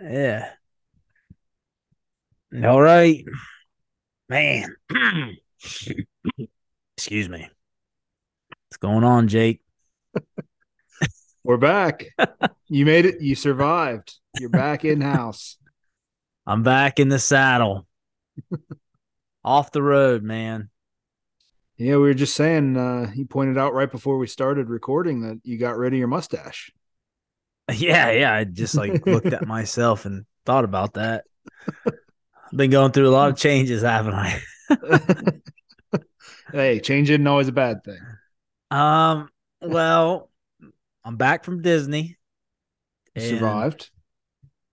Yeah. All right. Man. Excuse me. What's going on, Jake? We're back. you made it. You survived. You're back in house. I'm back in the saddle. Off the road, man. Yeah, we were just saying, uh, you pointed out right before we started recording that you got rid of your mustache. Yeah, yeah. I just like looked at myself and thought about that. I've been going through a lot of changes, haven't I? hey, change isn't always a bad thing. Um, well, I'm back from Disney. Survived.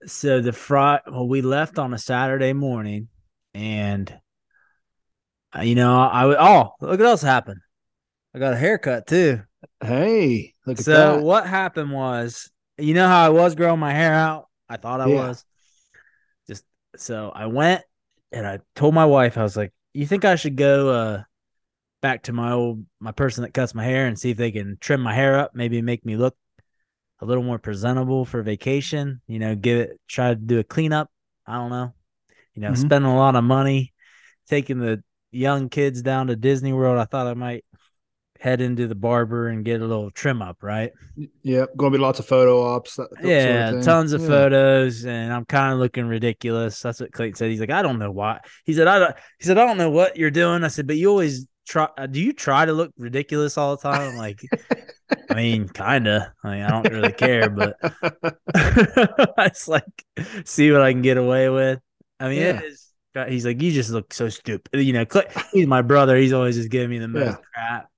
So the Friday, well, we left on a Saturday morning, and uh, you know, I would. Oh, look what else happened! I got a haircut too. Hey, look at so that. what happened was, you know how I was growing my hair out. I thought I Yeah. was. Just so I went and I told my wife, I was like, "You think I should go uh back to my old my person that cuts my hair and see if they can trim my hair up, maybe make me look a little more presentable for vacation. You know, give it try to do a cleanup. I don't know. You know, Mhm. spending a lot of money taking the young kids down to Disney World. I thought I might head into the barber and get a little trim up, right? Yep, going to be lots of photo ops. That, that sort of yeah, tons of Yeah. photos, and I'm kind of looking ridiculous. That's what Clayton said. He's like, I don't know why. He said, I don't. He said, I don't know what you're doing. I said, but you always try. uh, Do you try to look ridiculous all the time? I'm like, I mean, kinda. I mean, I don't really care, but it's like see what I can get away with. I mean, Yeah. it is. He's like, you just look so stupid. You know, Clay, he's my brother. He's always just giving me the most Yeah. crap.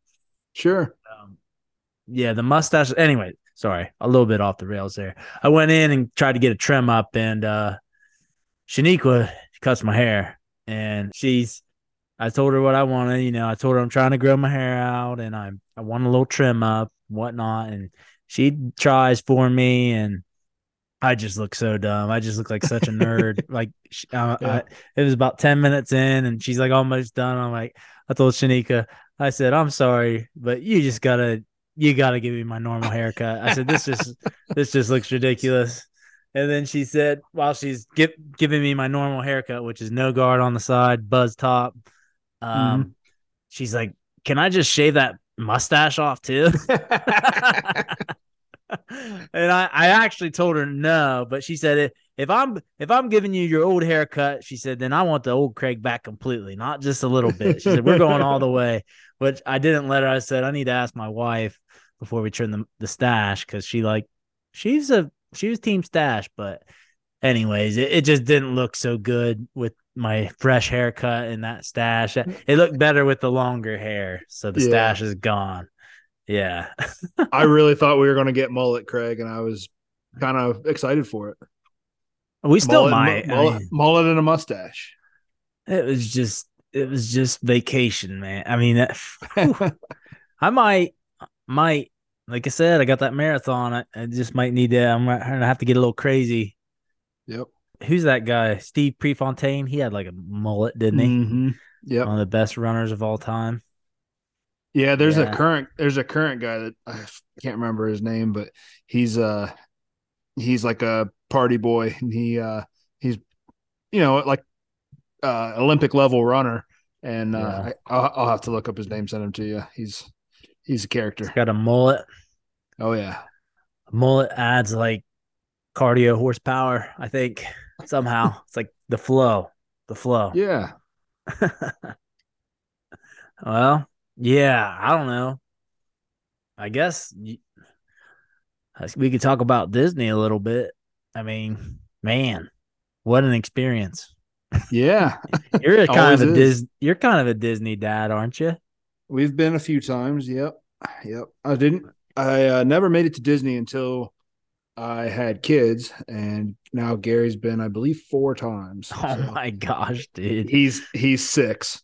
Sure. Um, yeah, the mustache. Anyway, sorry, a little bit off the rails there. I went in and tried to get a trim up, and uh Shaniqua cuts my hair, and she's. I told her what I wanted. You know, I told her I'm trying to grow my hair out, and I I want a little trim up, whatnot, and she tries for me, and I just look so dumb. I just look like such a nerd. like uh, Yeah. I, it was about ten minutes in, and she's like almost done. I'm like, I told Shanika, I said, I'm sorry, but you just gotta you gotta give me my normal haircut. I said, this just this just looks ridiculous. And then she said, while she's gi- giving me my normal haircut, which is no guard on the side, buzz top, um, she's like, "Can I just shave that mustache off too?" and I, I actually told her no, but she said if I'm if I'm giving you your old haircut, she said, then I want the old Craig back completely, not just a little bit. She said, We're going all the way. Which I didn't let her. I said, I need to ask my wife before we turn the, the stash because she like she's a she was team stash, but anyways, it, it just didn't look so good with my fresh haircut and that stash. It looked better with the longer hair. So the Yeah. stash is gone. Yeah. I really thought we were going to get mullet, Craig, and I was kind of excited for it. We still mullet, might. I mullet, mean- mullet and a mustache. It was just it was just vacation, man. I mean, that. I might might like I said, I got that marathon. I, I just might need to. I'm gonna have to get a little crazy. Yep. Who's that guy? Steve Prefontaine. He had like a mullet, didn't he? hmm Yep. One of the best runners of all time. Yeah, there's Yeah. a current there's a current guy that I can't remember his name, but he's uh he's like a party boy and he uh he's you know like uh Olympic level runner and uh Yeah. I, I'll, I'll have to look up his name send him to you. He's he's a character. Got a mullet. Oh yeah. A mullet adds like cardio horsepower. I think somehow it's like the flow, the flow. Yeah. well, yeah, I don't know. I guess we could talk about Disney a little bit. I mean, man, what an experience! Yeah. You're a kind of a is. Dis- You're kind of a Disney dad, aren't you? We've been a few times. Yep. Yep. I didn't I uh, never made it to Disney until I had kids and now Gary's been I believe four times. Oh my gosh, dude! He's he's 6.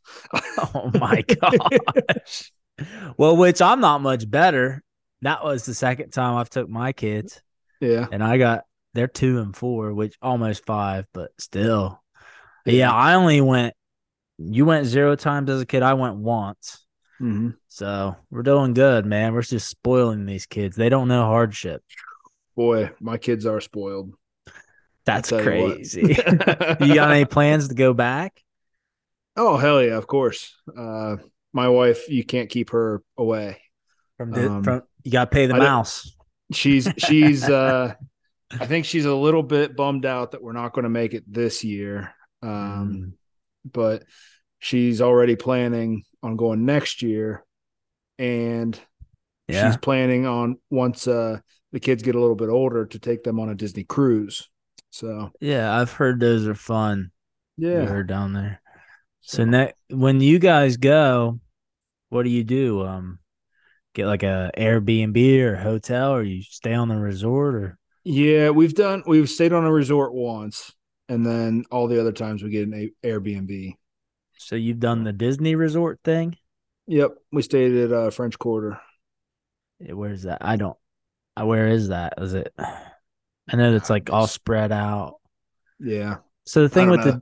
Oh my gosh. well, which I'm not much better. That was the second time I've took my kids, Yeah. and I got they're two and four, which almost five, but still. Yeah, I only went. You went zero times as a kid. I went once. Mhm. So we're doing good, man. We're just spoiling these kids. They don't know hardship. Boy, my kids are spoiled. That's tell you crazy. you got any plans to go back? oh hell yeah, of course. Uh, my wife, you can't keep her away. From, the, Um, from you got to pay the I mouse. She's she's uh, I think she's a little bit bummed out that we're not going to make it this year. Um, but she's already planning on going next year, and Yeah. she's planning on once uh the kids get a little bit older to take them on a Disney cruise. So Yeah, I've heard those are fun. yeah, We're down there. So ne- when you guys go, what do you do? Um, get like a Airbnb or hotel, or you stay on the resort, or yeah, we've done we've stayed on a resort once, and then all the other times we get an a- Airbnb. so you've done the Disney resort thing. Yep, we stayed at uh, French Quarter. Eh, Where's that? I don't. uh, Where is that? Is it? I know it's like all spread out. Yeah, So the thing with don't the know.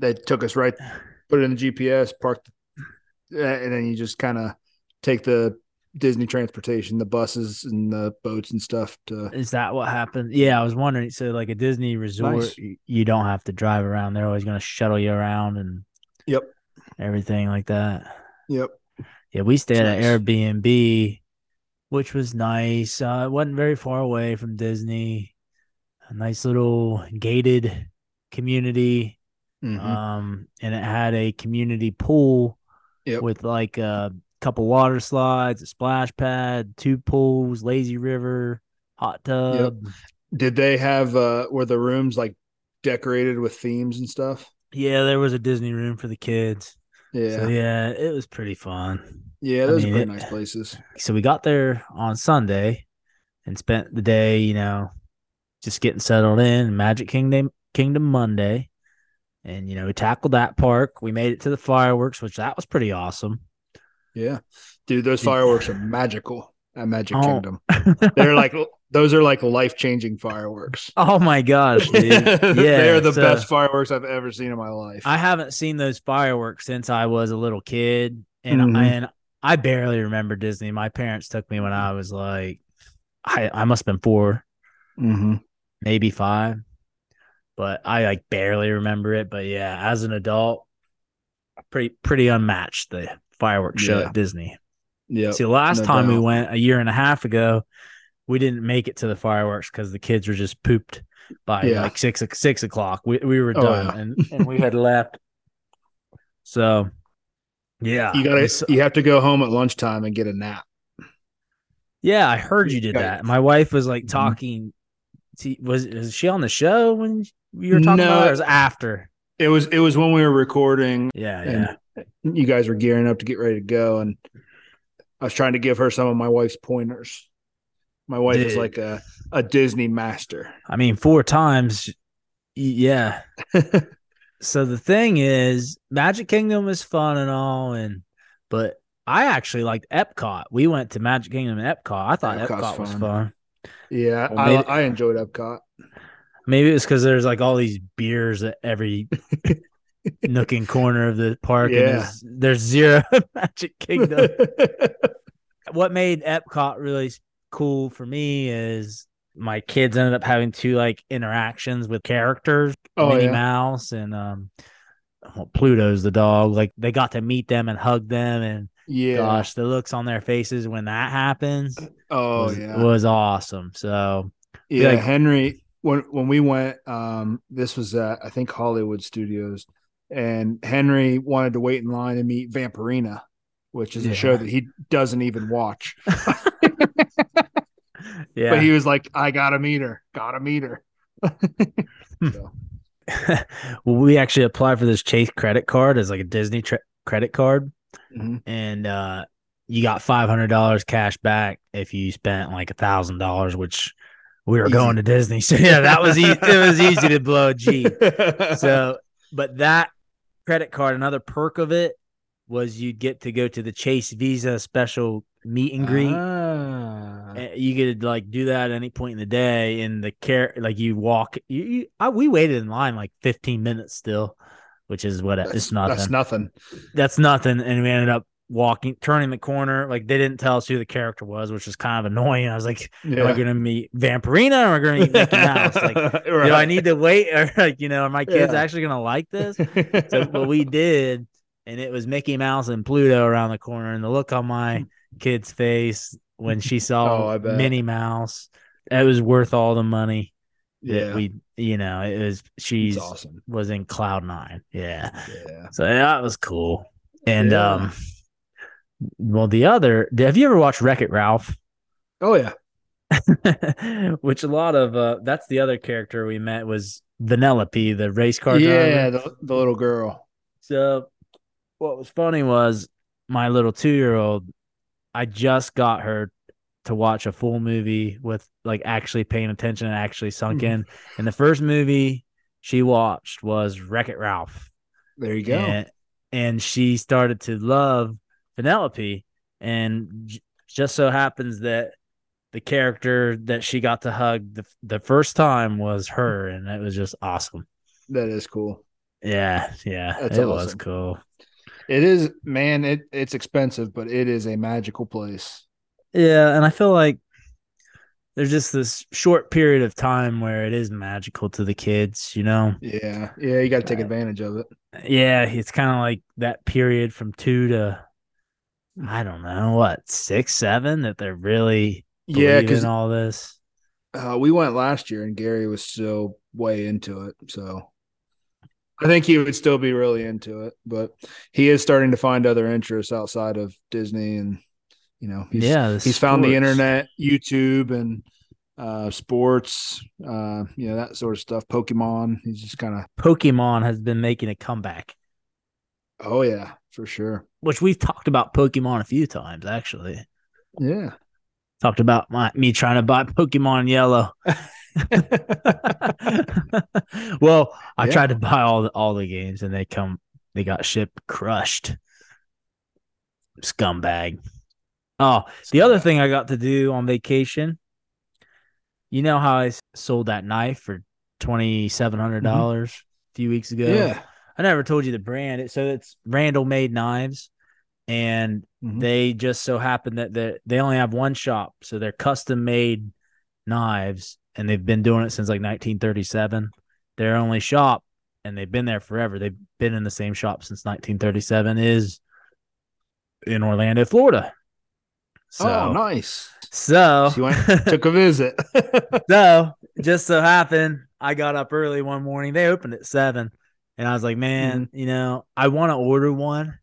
they took us right, put it in the GPS, parked, uh, and then you just kind of take the Disney transportation, the buses and the boats and stuff to. is that what happened? Yeah, I was wondering. So like a Disney resort, Nice. you don't have to drive around. They're always going to shuttle you around and Yep. everything like that. Yep. Yeah, we stayed at nice. Airbnb, which was nice. Uh, it wasn't very far away from Disney. A nice little gated community. Mhm. Um, and it had a community pool Yep. with like a couple water slides, a splash pad, two pools, lazy river, hot tub. Did they have uh were the rooms like decorated with themes and stuff? Yeah, there was a Disney room for the kids. Yeah. So yeah, it was pretty fun. yeah, I those mean, are pretty it- nice places. So we got there on Sunday and spent the day, you know, just getting settled in Magic Kingdom Kingdom Monday. And you know, we tackled that park. We made it to the fireworks, which that was pretty awesome. Yeah. Dude, those fireworks are magical at Magic Oh. Kingdom. They're like those are like life-changing fireworks. oh my gosh, dude. Yeah. they are the so best fireworks I've ever seen in my life. I haven't seen those fireworks since I was a little kid. And Mhm. and I barely remember Disney. My parents took me when I was like I, I must have been four. mm-hmm. maybe five, but I like barely remember it. But yeah, as an adult, pretty pretty unmatched the fireworks show Yeah. at Disney. Yeah. See, last no time we went a year and a half ago, we didn't make it to the fireworks because the kids were just pooped by Yeah. like six six o'clock. We we were Oh, done yeah. and and we had left. So yeah, You gotta it's- you have to go home at lunchtime and get a nap. yeah. I heard you did that. My wife was like Mhm. talking. To, was was she on the show when you were talking about it? Or was it after? It was it was when we were recording Yeah, yeah. You guys were gearing up to get ready to go and I was trying to give her some of my wife's pointers. My wife is like a, a Disney master. I mean, four times. Yeah. so the thing is, Magic Kingdom is fun and all, and but I actually liked Epcot. We went to Magic Kingdom and Epcot. I thought Epcot's Epcot was fun. fun. Yeah, Well, I, I enjoyed Epcot. Maybe it's because there's like all these beers at every nook and corner of the park. and Yeah. there's, there's zero Magic Kingdom. what made Epcot really cool for me is my kids ended up having two like interactions with characters, oh Minnie yeah, Mouse and um well, Pluto's the dog. Like they got to meet them and hug them and yeah. gosh, the looks on their faces when that happens oh was, yeah, was awesome. So yeah. like- Henry, when when we went, um, this was at I think Hollywood Studios, and Henry wanted to wait in line and meet Vampirina, which is Yeah. a show that he doesn't even watch. yeah. But he was like, "I gotta meet her, gotta meet her." so, well, we actually applied for this Chase credit card as like a Disney tre- credit card, mhm. and uh, you got five hundred dollars cash back if you spent like a thousand dollars, which we were Easy. going to Disney. So yeah, that was easy. it was easy to blow a G. So, but that credit card, another perk of it was you'd get to go to the Chase Visa special meet and greet. Ah. You could like do that at any point in the day, and the care like you walk. You, you I, we waited in line like fifteen minutes still, which is what That's, it's nothing. That's nothing. That's nothing, and we ended up walking, turning the corner. Like they didn't tell us who the character was, which was kind of annoying. I was like, "Am I going to meet Vampirina or am I going to meet Mickey Mouse? Like, right. do I need to wait or like, you know, are my kids yeah. actually going to like this?" so, but we did, and it was Mickey Mouse and Pluto around the corner, and the look on my kid's face when she saw oh, Minnie Mouse, it was worth all the money. Yeah, we, you know, it was she's awesome. Was in cloud nine. Yeah, yeah. So that was cool. And yeah. um, well, the other, have you ever watched Wreck It Ralph? Oh yeah. Which a lot of uh, that's the other character we met was Vanellope, the race car. Yeah, the, the little girl. So, what was funny was my little two year old. I just got her to watch a full movie with like actually paying attention and actually sunk mm-hmm. in. And the first movie she watched was Wreck It Ralph. There you go. And, and she started to love Vanellope, and j- just so happens that the character that she got to hug the the first time was her, and it was just awesome. That is cool. Yeah, yeah, That's it awesome. was cool. It is, man. It it's expensive, but it is a magical place. Yeah, and I feel like there's just this short period of time where it is magical to the kids, you know? Yeah. Yeah. You got to take uh, advantage of it. Yeah. It's kind of like that period from two to, I don't know, what, six, seven that they're really yeah, because all this. Uh, we went last year and Gary was still way into it. So I think he would still be really into it, but he is starting to find other interests outside of Disney and you know, he's, yeah, he's sports. found the internet, YouTube, and uh, sports, uh, you know, that sort of stuff. Pokemon. He's just kind of Pokemon has been making a comeback. Oh yeah, for sure. Which we've talked about Pokemon a few times, actually. Yeah. Talked about my me trying to buy Pokemon Yellow. well, I yeah. tried to buy all the all the games and they come they got shipped crushed. Scumbag. Oh, the other thing I got to do on vacation, you know how I sold that knife for twenty seven hundred dollars mm-hmm. a few weeks ago. Yeah, I never told you the brand. So it's Randall Made Knives, and mm-hmm. they just so happen that they they only have one shop, so they're custom made knives, and they've been doing it since like 1937. Their only shop, and they've been there forever. They've been in the same shop since 1937. Is in Orlando, Florida. So, oh, nice. So she went took a visit. so just so happened I got up early one morning. They opened at seven, and I was like, man, mm-hmm. you know, I want to order one,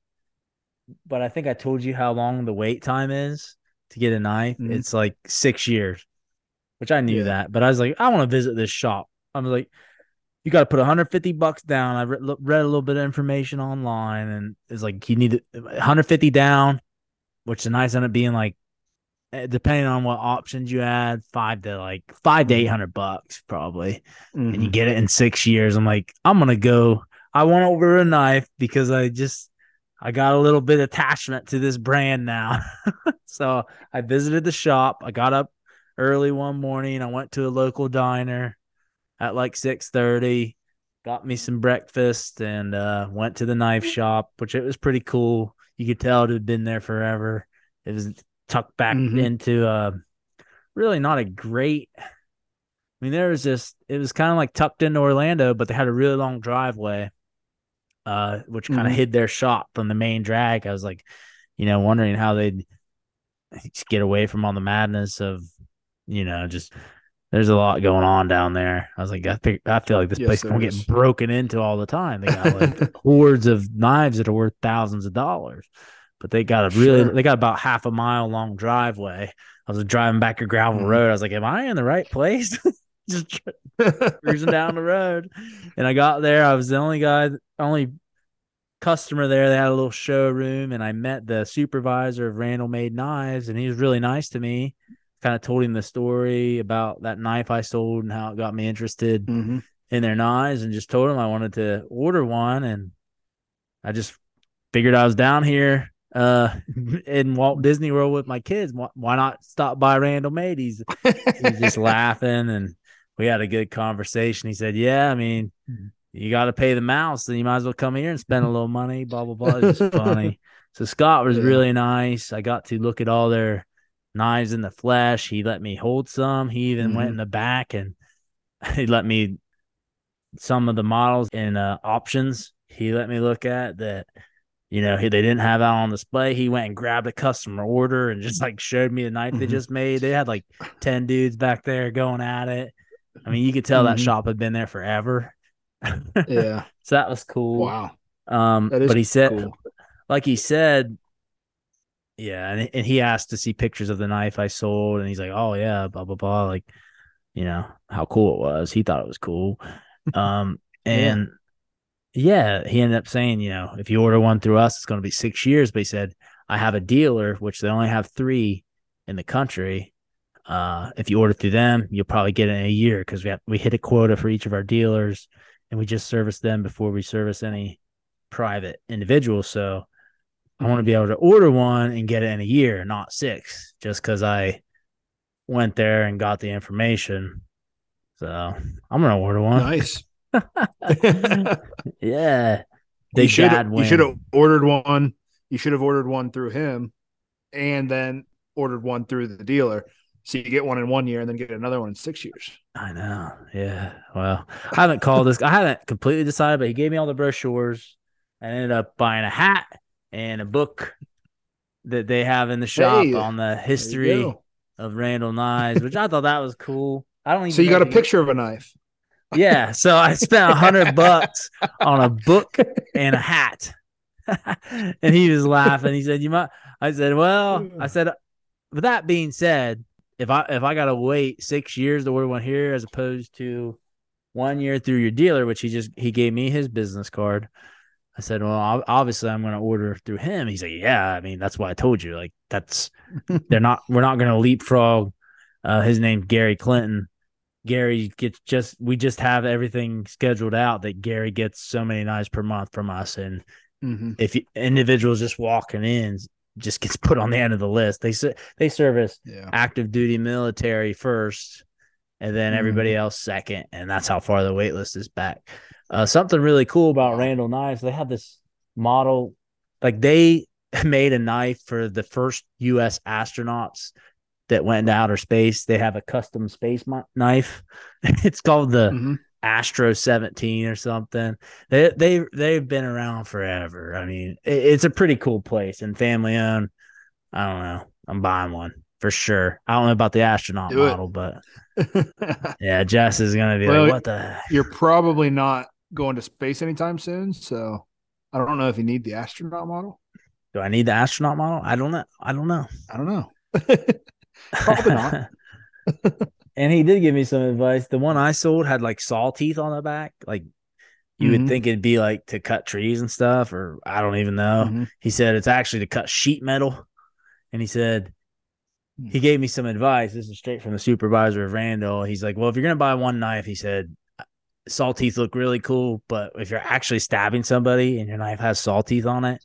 but I think I told you how long the wait time is to get a knife. Mm-hmm. It's like six years, which I knew yeah. that, but I was like, I want to visit this shop. I was like, you got to put 150 bucks down. I read, read a little bit of information online, and it's like you need 150 down, which the knives ended up being like depending on what options you add, five to like five to eight mm-hmm. bucks probably, mm-hmm. and you mm-hmm. get it in six years. I'm like, I'm gonna go. I want over a knife because I just I got a little bit attachment to this brand now. so I visited the shop. I got up early one morning. I went to a local diner at like six thirty. Got me some breakfast and uh, went to the knife shop, which it was pretty cool. You could tell it had been there forever. It was tucked back mm-hmm. into uh really not a great I mean there was just it was kind of like tucked into Orlando, but they had a really long driveway uh which kind of mm-hmm. hid their shop from the main drag. I was like, you know, wondering how they'd get away from all the madness of, you know, just there's a lot going on down there. I was like, I, think, I feel like this yes, place can get broken into all the time. They got like hordes of knives that are worth thousands of dollars but they got a really sure. they got about half a mile long driveway. I was driving back a gravel mm. road. I was like, "Am I in the right place?" Just cruising down the road, and I got there. I was the only guy, only customer there. They had a little showroom, and I met the supervisor of Randall Made Knives, and he was really nice to me. Kind of told him the story about that knife I sold and how it got me interested mm-hmm. in their knives, and just told him I wanted to order one, and I just figured I was down here uh in Walt Disney World with my kids. Why, not stop by Randall Made? He's, he's just laughing and we had a good conversation. He said, Yeah, I mean, you got to pay the mouse, then you might as well come here and spend a little money, blah, blah, blah. It's just funny. So Scott was really nice. I got to look at all their knives in the flesh. He let me hold some. He even went Mhm. in the back and he let me some of the models and uh, options. He let me look at that. You know, he, they didn't have out on display. He went and grabbed a customer order and just like showed me the knife they Mhm. just made. They had like 10 dudes back there going at it. I mean, you could tell that Mhm. shop had been there forever. Yeah. so that was cool. Wow. Um, but he said, cool. like he said, yeah, and, and he asked to see pictures of the knife I sold, and he's like, oh yeah, blah blah blah, like, you know how cool it was. He thought it was cool. Um, and yeah, he ended up saying, you know, if you order one through us, it's going to be six years. But he said, I have a dealer, which they only have three in the country. Uh, if you order through them, you'll probably get it in a year because we have we hit a quota for each of our dealers, and we just service them before we service any private individuals. So I want to be able to order one and get it in a year, not six, just because I went there and got the information. So I'm gonna order one. Nice. Yeah. They should you should have ordered one. You should have ordered one through him, and then ordered one through the dealer. So you get one in one year, and then get another one in six years. I know. Yeah. Well, I haven't called this. I haven't completely decided, but he gave me all the brochures. I ended up buying a hat and a book that they have in the shop Hey, on the history of Randall Knives, which I thought that was cool. I don't even. So you got a picture of a knife. Yeah. So I spent a hundred bucks on a book and a hat. and he was laughing. He said, You might I said, Well, I said, with that being said, if I if I gotta wait six years to order one here as opposed to one year through your dealer, which he just he gave me his business card. I said, Well, obviously I'm gonna order through him. He's like, Yeah, I mean, that's why I told you. Like that's they're not we're not gonna leapfrog uh his name Gary Clinton. Gary gets just we just have everything scheduled out that Gary gets so many knives per month from us and Mhm. if you, individuals just walking in just gets put on the end of the list they they service Yeah. active duty military first and then Mhm. everybody else second and that's how far the wait list is back uh, something really cool about randall knives they have this model like they made a knife for the first us astronauts that went into outer space they have a custom space mi- knife it's called the Mhm. Astro 17 or something. They they they've been around forever. I mean, it, it's a pretty cool place and family owned. I don't know. I'm buying one for sure. I don't know about the astronaut Do it. model, but yeah, Jess is gonna be Well, like, "What the?" You're probably not going to space anytime soon, so I don't know if you need the astronaut model. Do I need the astronaut model? I don't know. I don't know. I don't know. Probably not. and he did give me some advice. The one I sold had like saw teeth on the back. Like you would Mhm. think it'd be like to cut trees and stuff, or I don't even know. Mhm. He said it's actually to cut sheet metal. And he said, he gave me some advice. This is straight from the supervisor of Randall. He's like, well, if you're going to buy one knife, he said, saw teeth look really cool. But if you're actually stabbing somebody and your knife has saw teeth on it,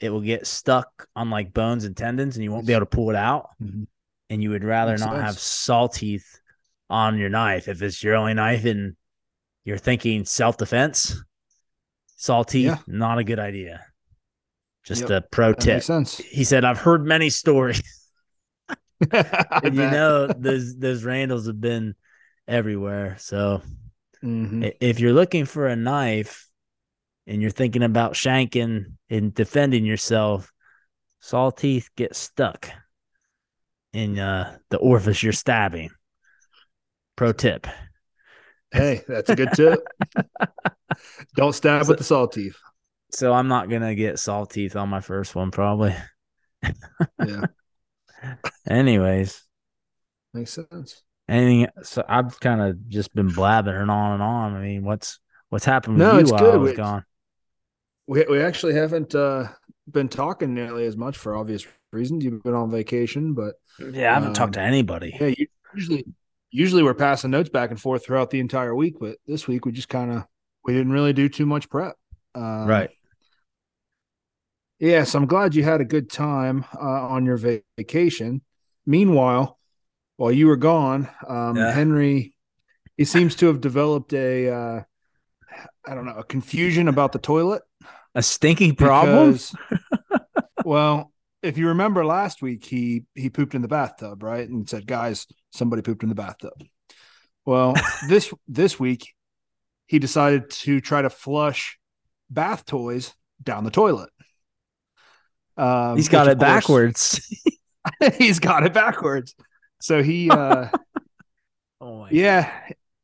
it will get stuck on like bones and tendons and you won't be able to pull it out. Mhm. And you would rather Makes not have sense. saw teeth on your knife. If it's your only knife and you're thinking self defense, saw teeth, Yeah. not a good idea. Just Yep, a pro That tip he said, I've heard many stories. And you know, those those Randalls have been everywhere. So Mhm. if you're looking for a knife and you're thinking about shanking and defending yourself, saw teeth get stuck in uh, the orifice you're stabbing. Pro tip. Hey, that's a good tip. Don't stab So- with the saw teeth. So I'm not gonna get saw teeth on my first one, probably. Yeah, Anyways, makes sense. anything so I've kind of just been blabbering on and on. I mean, what's what's happened with No, you while good. I was We- gone? We we actually haven't uh, been talking nearly as much for obvious reasons. You've been on vacation, but Yeah, I haven't talked to Um, anybody. yeah, usually usually we're passing notes back and forth throughout the entire week. But this week we just kind of we didn't really do too much prep. Um, right. Yes, I'm glad you had a good time uh, on your va- vacation. Meanwhile, while you were gone, um, Yeah. Henry, he seems to have developed a, uh, I don't know, a confusion about the toilet. A stinky problem? because- well, if you remember last week, he he pooped in the bathtub, right? And said, "Guys, somebody pooped in the bathtub." Well, this this week, he decided to try to flush bath toys down the toilet. Um, he's got it course, backwards. he's got it backwards. So he, uh, oh yeah,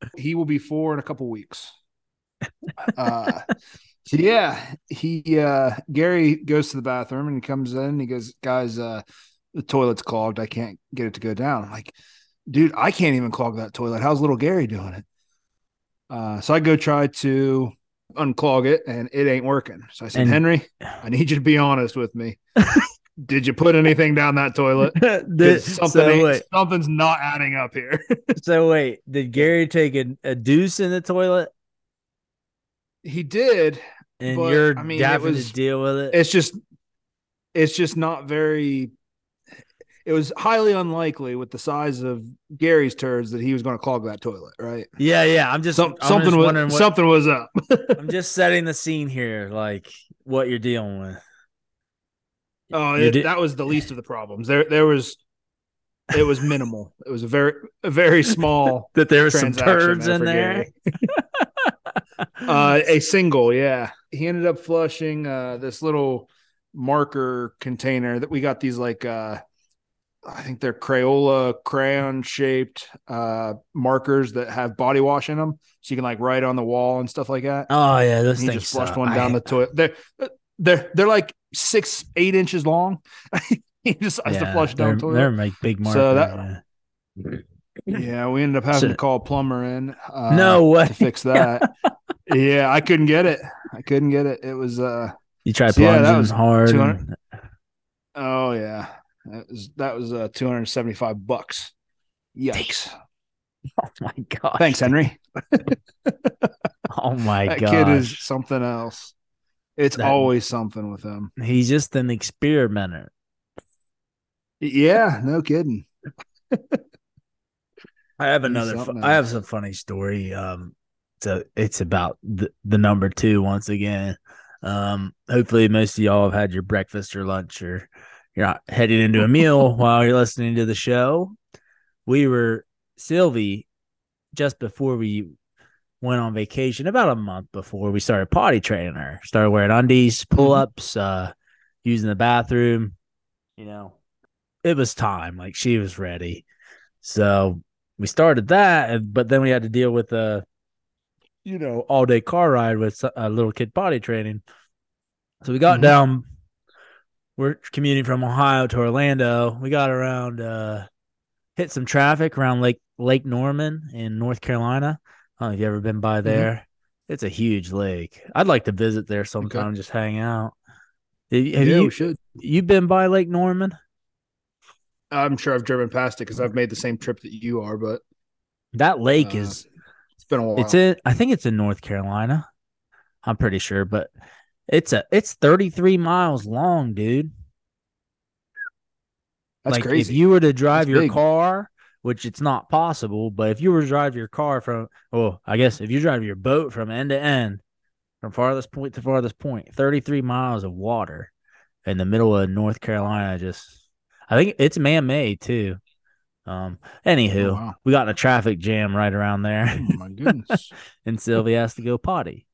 God. he will be four in a couple weeks. Uh, yeah, he uh, Gary goes to the bathroom and he comes in. he goes, "Guys, uh, the toilet's clogged. I can't get it to go down." I'm like, "Dude, I can't even clog that toilet. How's little Gary doing it?" Uh, so I go try to unclog it, and it ain't working. So I said, and- "Henry, I need you to be honest with me." Did you put anything down that toilet? did, something so something's not adding up here. so wait, did Gary take a, a deuce in the toilet? He did, and but, you're I mean, having was, to deal with it. It's just, it's just not very. It was highly unlikely with the size of Gary's turds that he was going to clog that toilet, right? Yeah, yeah. I'm just Some, I'm something just was what, something was up. I'm just setting the scene here, like what you're dealing with. Oh, it, that was the least of the problems. There, there was, it was minimal. It was a very, a very small that there was some turds in there. uh, a single, yeah. He ended up flushing uh, this little marker container that we got these like uh I think they're Crayola crayon shaped uh markers that have body wash in them, so you can like write on the wall and stuff like that. Oh yeah, those he things. just flushed one down I, the toilet. They're they're they're like six eight inches long. he just has yeah, to flush down toilet. They're like big marker. So that. Yeah. yeah, we ended up having so, to call a plumber in. Uh, no way to fix that. yeah, I couldn't get it. I couldn't get it. It was uh you tried so plunging yeah, that was hard. And... Oh yeah. That was that was uh 275 bucks. Yikes. Oh my god. Thanks, Henry. oh my god. That kid is something else. It's that, always something with him. He's just an experimenter. Yeah, no kidding. I have another. I have some funny story. Um, so it's about the, the number two once again. Um, hopefully most of y'all have had your breakfast or lunch or you're not heading into a meal while you're listening to the show. We were Sylvie just before we went on vacation, about a month before we started potty training her. Started wearing undies, pull ups, uh, using the bathroom. You know, it was time. Like she was ready. So we started that, but then we had to deal with a, you know, all day car ride with a little kid potty training. So we got mm-hmm. down. We're commuting from Ohio to Orlando. We got around, uh, hit some traffic around Lake Lake Norman in North Carolina. I don't know if you ever been by mm-hmm. there? Mm-hmm. It's a huge lake. I'd like to visit there sometime, okay. just hang out. Have yeah, you, should. You been by Lake Norman? I'm sure I've driven past it because I've made the same trip that you are, but that lake uh, is been a while. It's in I think it's in North Carolina. I'm pretty sure, but it's a it's 33 miles long, dude. That's like crazy. If you were to drive That's your big. car, which it's not possible, but if you were to drive your car from well, I guess if you drive your boat from end to end, from farthest point to farthest point, 33 miles of water in the middle of North Carolina just I think it's man made too. Um, anywho, oh, wow. we got in a traffic jam right around there. Oh, my goodness. and Sylvia has to go potty.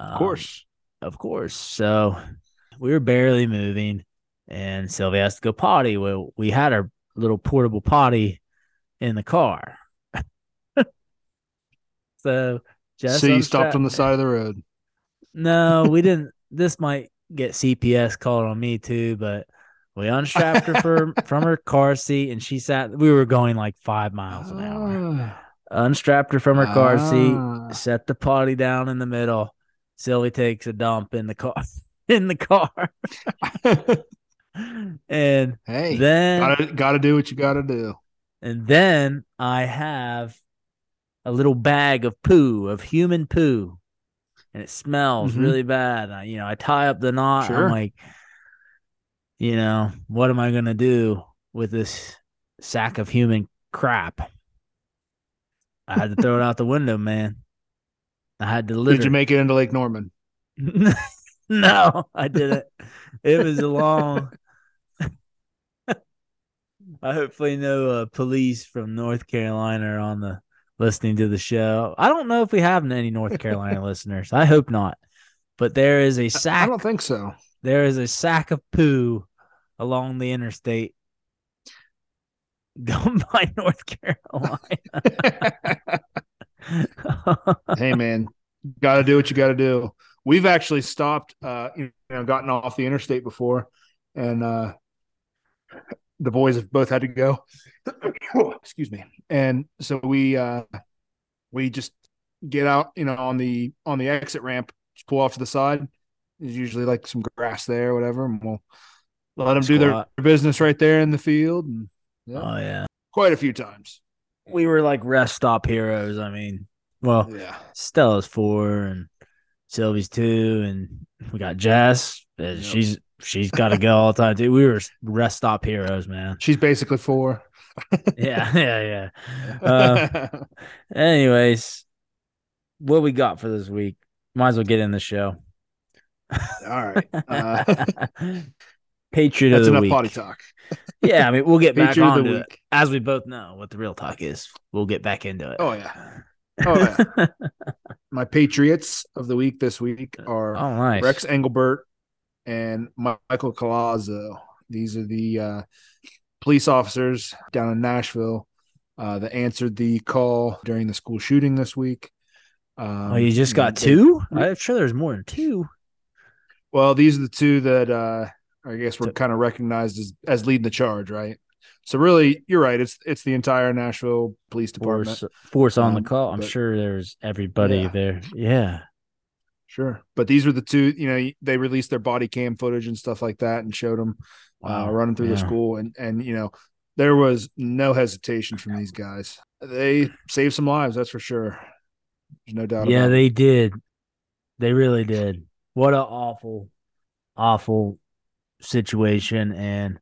Um, of course. Of course. So we were barely moving and Sylvia has to go potty. Well, we had our little portable potty in the car. so just So you stopped on the side of the road. No, we didn't. This might get CPS called on me too, but we unstrapped her for, from her car seat and she sat. We were going like five miles an hour. Unstrapped her from her car seat, ah. set the potty down in the middle. Sylvie takes a dump in the car. In the car. and hey, then gotta, gotta do what you gotta do. And then I have a little bag of poo, of human poo, and it smells mm-hmm. really bad. I, you know, I tie up the knot. Sure. I'm like, you know, what am I going to do with this sack of human crap? I had to throw it out the window, man. I had to litter. Did you make it into Lake Norman? no, I didn't. It was a long. I hopefully no uh, police from North Carolina are on the listening to the show. I don't know if we have any North Carolina listeners. I hope not. But there is a sack. I don't think so. There is a sack of poo along the interstate going by North Carolina. hey man, got to do what you got to do. We've actually stopped, uh, you know, gotten off the interstate before, and uh, the boys have both had to go. excuse me. And so we uh, we just get out, you know, on the on the exit ramp, just pull off to the side. There's usually like some grass there, whatever, and we'll let them do their business right there in the field. And, yeah, oh yeah, quite a few times. We were like rest stop heroes. I mean, well, yeah, Stella's four and Sylvie's two, and we got Jess. Yep. She's she's got to go all the time too. We were rest stop heroes, man. She's basically four. yeah, yeah, yeah. Uh, anyways, what we got for this week? Might as well get in the show. All right. Uh, Patriot That's of the case. That's enough week. potty talk. yeah, I mean, we'll get back on to it. As we both know what the real talk is, we'll get back into it. Oh yeah. Oh yeah. My Patriots of the week this week are oh, nice. Rex Engelbert and Michael Collazo. These are the uh, police officers down in Nashville uh, that answered the call during the school shooting this week. Um, oh, you just got two? I'm sure there's more than two. Well, these are the two that uh, I guess we're kind of recognized as as leading the charge, right? So really, you're right. It's it's the entire Nashville Police Department force, force on um, the call. I'm but, sure there's everybody yeah. there. Yeah, sure. But these were the two. You know, they released their body cam footage and stuff like that, and showed them uh, wow. uh, running through yeah. the school, and and you know, there was no hesitation from these guys. They saved some lives, that's for sure. There's no doubt. Yeah, they it. did. They really did. What an awful, awful situation. And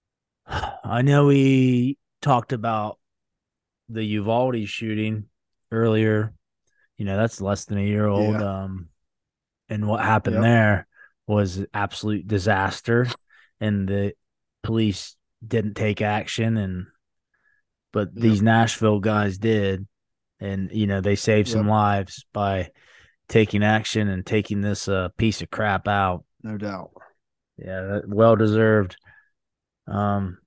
I know we talked about the Uvalde shooting earlier. You know, that's less than a year old. Yeah. Um, and what happened yep. there was absolute disaster. And the police didn't take action and but yep. these Nashville guys did. And, you know, they saved yep. some lives by taking action and taking this uh, piece of crap out. No doubt. Yeah, well deserved. Um,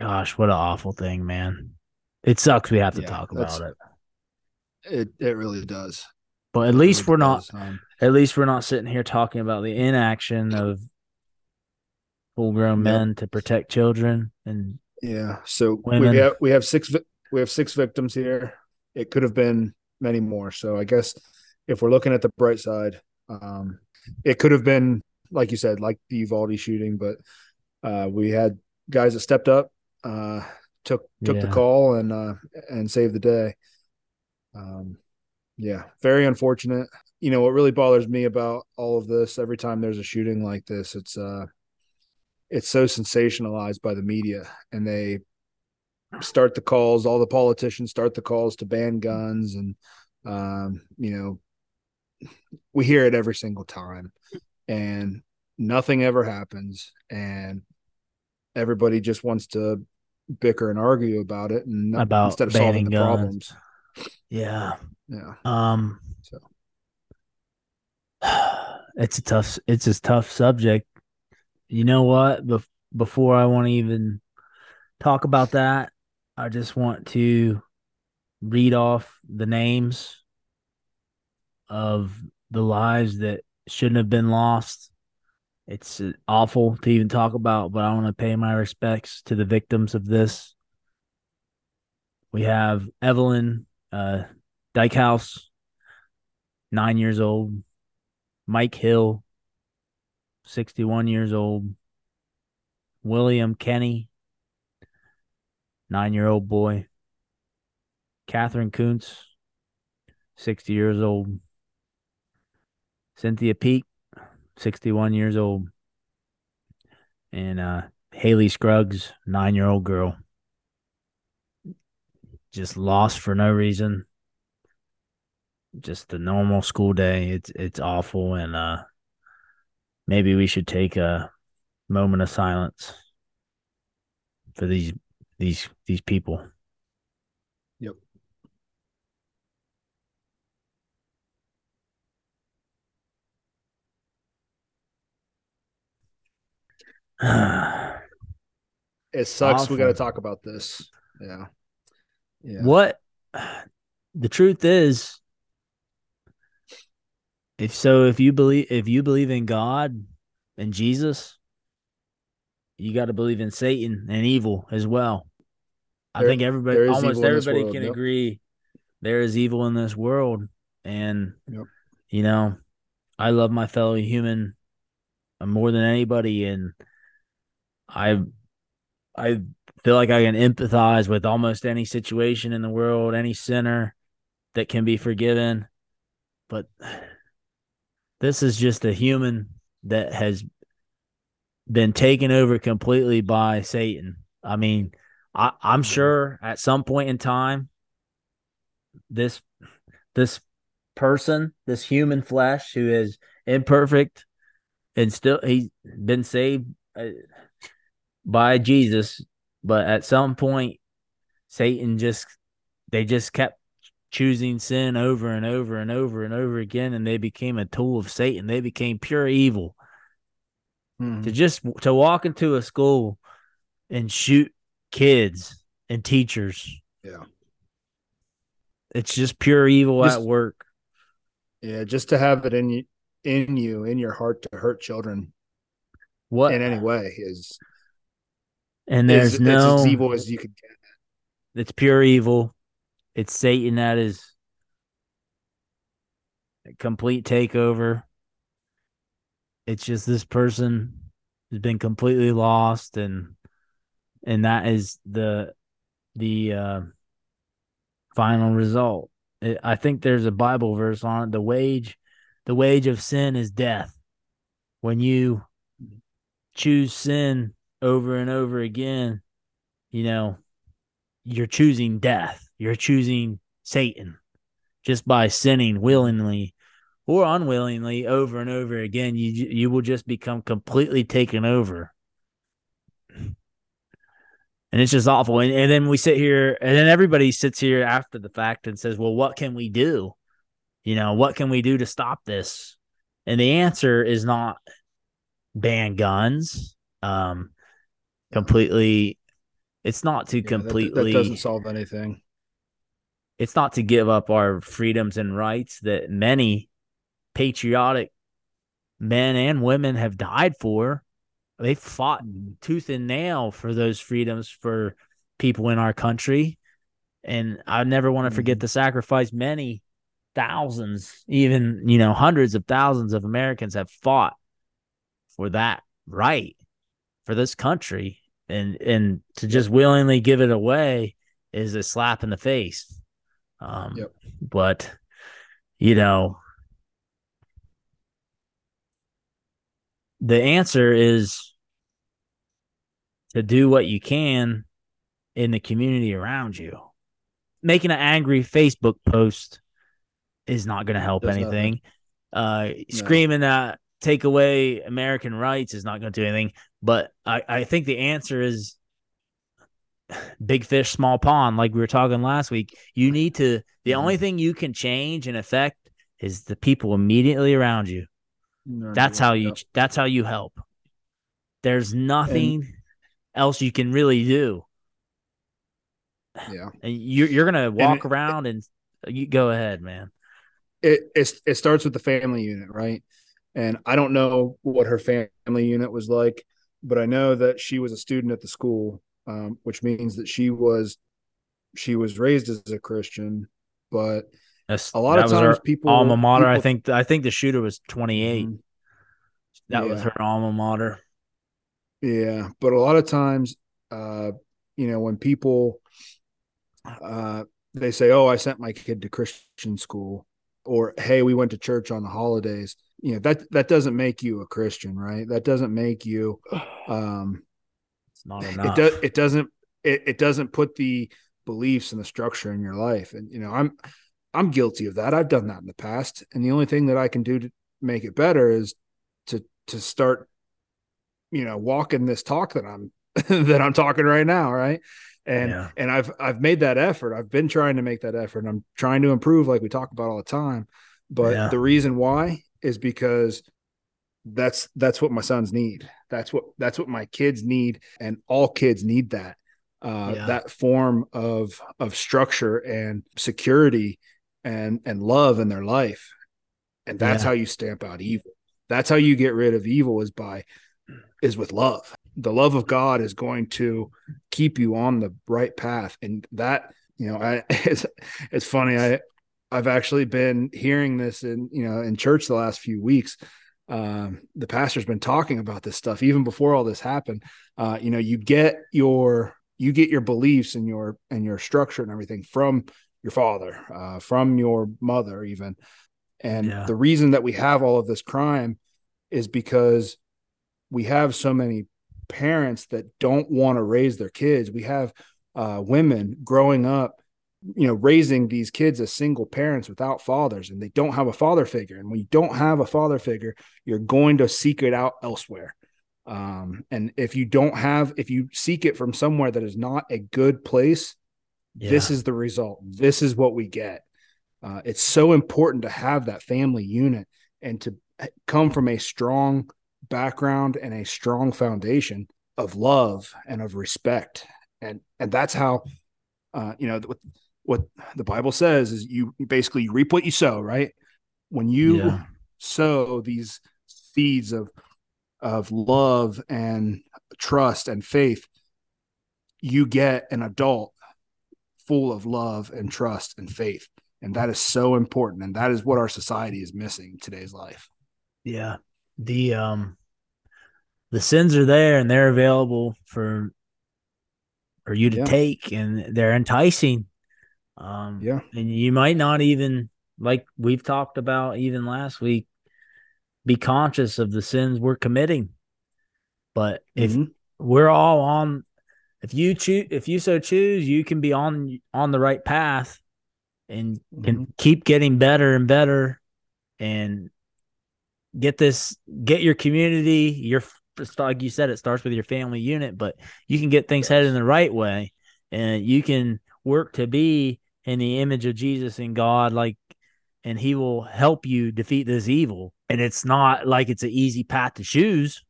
gosh, what an awful thing, man. It sucks we have to yeah, talk about it. It it really does. But at it least really we're not. Um, at least we're not sitting here talking about the inaction of full-grown yep. men to protect children and yeah. So women. we have we have six we have six victims here. It could have been many more. So I guess if we're looking at the bright side, um, it could have been like you said, like the Uvalde shooting, but uh, we had guys that stepped up, uh, took took yeah. the call and uh, and saved the day. Um, yeah, very unfortunate. You know what really bothers me about all of this? Every time there's a shooting like this, it's uh, it's so sensationalized by the media, and they start the calls. All the politicians start the calls to ban guns, and um, you know, we hear it every single time and nothing ever happens and everybody just wants to bicker and argue about it and about instead of solving the guns. problems. Yeah. Yeah. Um so it's a tough it's a tough subject. You know what? Bef- before I want to even talk about that, I just want to read off the names of the lives that shouldn't have been lost. It's uh, awful to even talk about, but I want to pay my respects to the victims of this. We have Evelyn uh, Dieckhaus, nine years old, Mike Hill, 61 years old, William Kinney, nine year old boy, Katherine Koonce, 60 years old, Cynthia Peak, 61 years old. And uh, Hallie Scruggs, nine year old girl. Just lost for no reason. just a normal school day. It's it's awful, and uh, maybe we should take a moment of silence for these these these people. Yep. It sucks. We got to talk about this. Yeah. Yeah. What the truth is, if so, if you believe if you believe in God and Jesus, you got to believe in Satan and evil as well. I think everybody, almost evil in this everybody world, can yep. agree there is evil in this world, and Yep. you know, I love my fellow human more than anybody, and I, I feel like I can empathize with almost any situation in the world, any sinner that can be forgiven. But this is just a human that has been taken over completely by Satan. I mean, I, I'm sure at some point in time, this this person, this human flesh who is imperfect and still he's been saved uh, by Jesus, but at some point, Satan just they just kept choosing sin over and over and over and over again, and they became a tool of Satan. They became pure evil. Mhm. To just to walk into a school and shoot kids and teachers, Yeah. it's just pure evil Just- at work. Yeah. Just to have it in you, in you, in your heart to hurt children What in any way is, and there's it's no as evil as you could get. it's pure evil. It's Satan that is a complete takeover. It's just this person has been completely lost and and that is the the uh final result. It, I think there's a Bible verse on it. The wage the wage of sin is death. When you choose sin over and over again, you know, you're choosing death. You're choosing Satan just by sinning willingly or unwillingly over and over again. You you will just become completely taken over, and it's just awful. And, and then we sit here, and then everybody sits here after the fact and says, "Well, what can we do? You know, what can we do to stop this?" And the answer is not ban guns. Um, completely. It's not to Yeah, completely That, doesn't solve anything. it's not to give up our freedoms and rights that many patriotic men and women have died for. They fought tooth and nail for those freedoms for people in our country. And I never want to forget Mhm. the sacrifice many thousands, even, you know, hundreds of thousands of Americans have fought for that right for this country. And and to just willingly give it away is a slap in the face. Um, Yep. But, you know, the answer is to do what you can in the community around you. Making an angry Facebook post is not going to help anything. Uh, screaming that take away American rights is not going to do anything. But I, I think the answer is big fish, small pond, like we were talking last week. You need to, the Mhm. only thing you can change and affect is the people immediately around you. No, That's yeah, how you, yep. that's how you help. There's nothing else you can really do. Yeah. And you're, you're going to walk it- around and you go ahead, man. it it it starts with the family unit, right? And I don't know what her family unit was like, but I know that she was a student at the school, um, which means that she was she was raised as a Christian, but That's, a lot of times people alma mater. I think, I think the shooter was 28. Mhm. That was her alma mater. Yeah, but a lot of times, uh, you know, when people uh, they say, "Oh, I sent my kid to Christian school," or "Hey, we went to church on the holidays," you know that that doesn't make you a Christian, right? That doesn't make you. Um, It's not enough. it does. It doesn't. It, it doesn't put the beliefs and the structure in your life. And you know, I'm I'm guilty of that. I've done that in the past. And the only thing that I can do to make it better is to to start, you know, walking this talk that I'm that I'm talking right now, right? And yeah. and I've I've made that effort. I've been trying to make that effort. I'm trying to improve like we talk about all the time. But yeah. the reason why is because that's that's what my sons need. That's what that's what my kids need and all kids need that. Uh, yeah. that form of of structure and security and and love in their life and that's yeah. how you stamp out evil that's how you get rid of evil is by is with love the love of god is going to keep you on the right path and that you know i it's, it's funny i i've actually been hearing this in you know in church the last few weeks um, the pastor's been talking about this stuff even before all this happened uh, you know you get your you get your beliefs and your and your structure and everything from your father, uh, from your mother, even. And yeah. the reason that we have all of this crime is because we have so many parents that don't want to raise their kids. We have uh, women growing up, you know, raising these kids as single parents without fathers, and they don't have a father figure. And when you don't have a father figure, you're going to seek it out elsewhere. Um, and if you don't have, if you seek it from somewhere that is not a good place, yeah. this is the result. This is what we get. Uh, it's so important to have that family unit and to come from a strong background and a strong foundation of love and of respect. And and that's how, uh, you know, what the Bible says is you basically you reap what you sow, right? When you yeah. sow these seeds of of love and trust and faith, you get an adult full of love and trust and faith. And that is so important. And that is what our society is missing in today's life. Yeah. The um the sins are there and they're available for for you to yeah. take and they're enticing. Um yeah. and you might not even like we've talked about even last week, be conscious of the sins we're committing. But if mm-hmm. we're all on if you choose if you so choose you can be on on the right path and mm-hmm. can keep getting better and better and get this get your community your like you said it starts with your family unit but you can get things headed in the right way and you can work to be in the image of Jesus and God like and he will help you defeat this evil and it's not like it's an easy path to choose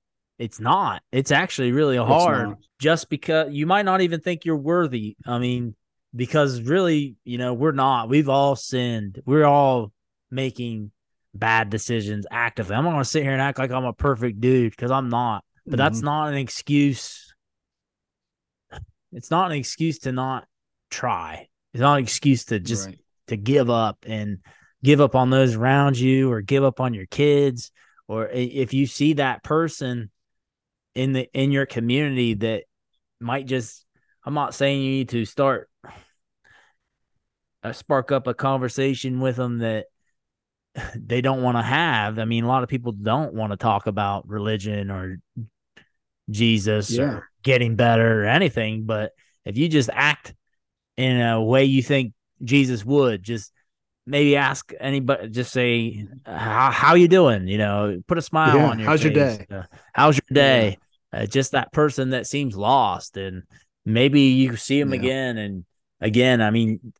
it's not. It's actually really hard just because you might not even think you're worthy. I mean, because really, you know, we're not. We've all sinned. We're all making bad decisions actively. I'm not going to sit here and act like I'm a perfect dude because I'm not. But mm-hmm. that's not an excuse. It's not an excuse to not try. It's not an excuse to just right. to give up and give up on those around you or give up on your kids or if you see that person in the in your community that might just I'm not saying you need to start uh, spark up a conversation with them that they don't want to have. I mean, a lot of people don't want to talk about religion or Jesus yeah. or getting better or anything, but if you just act in a way you think Jesus would, just maybe ask anybody just say how how you doing you know put a smile yeah. on your how's face. your day uh, how's your day uh, just that person that seems lost and maybe you see them yeah. again and again i mean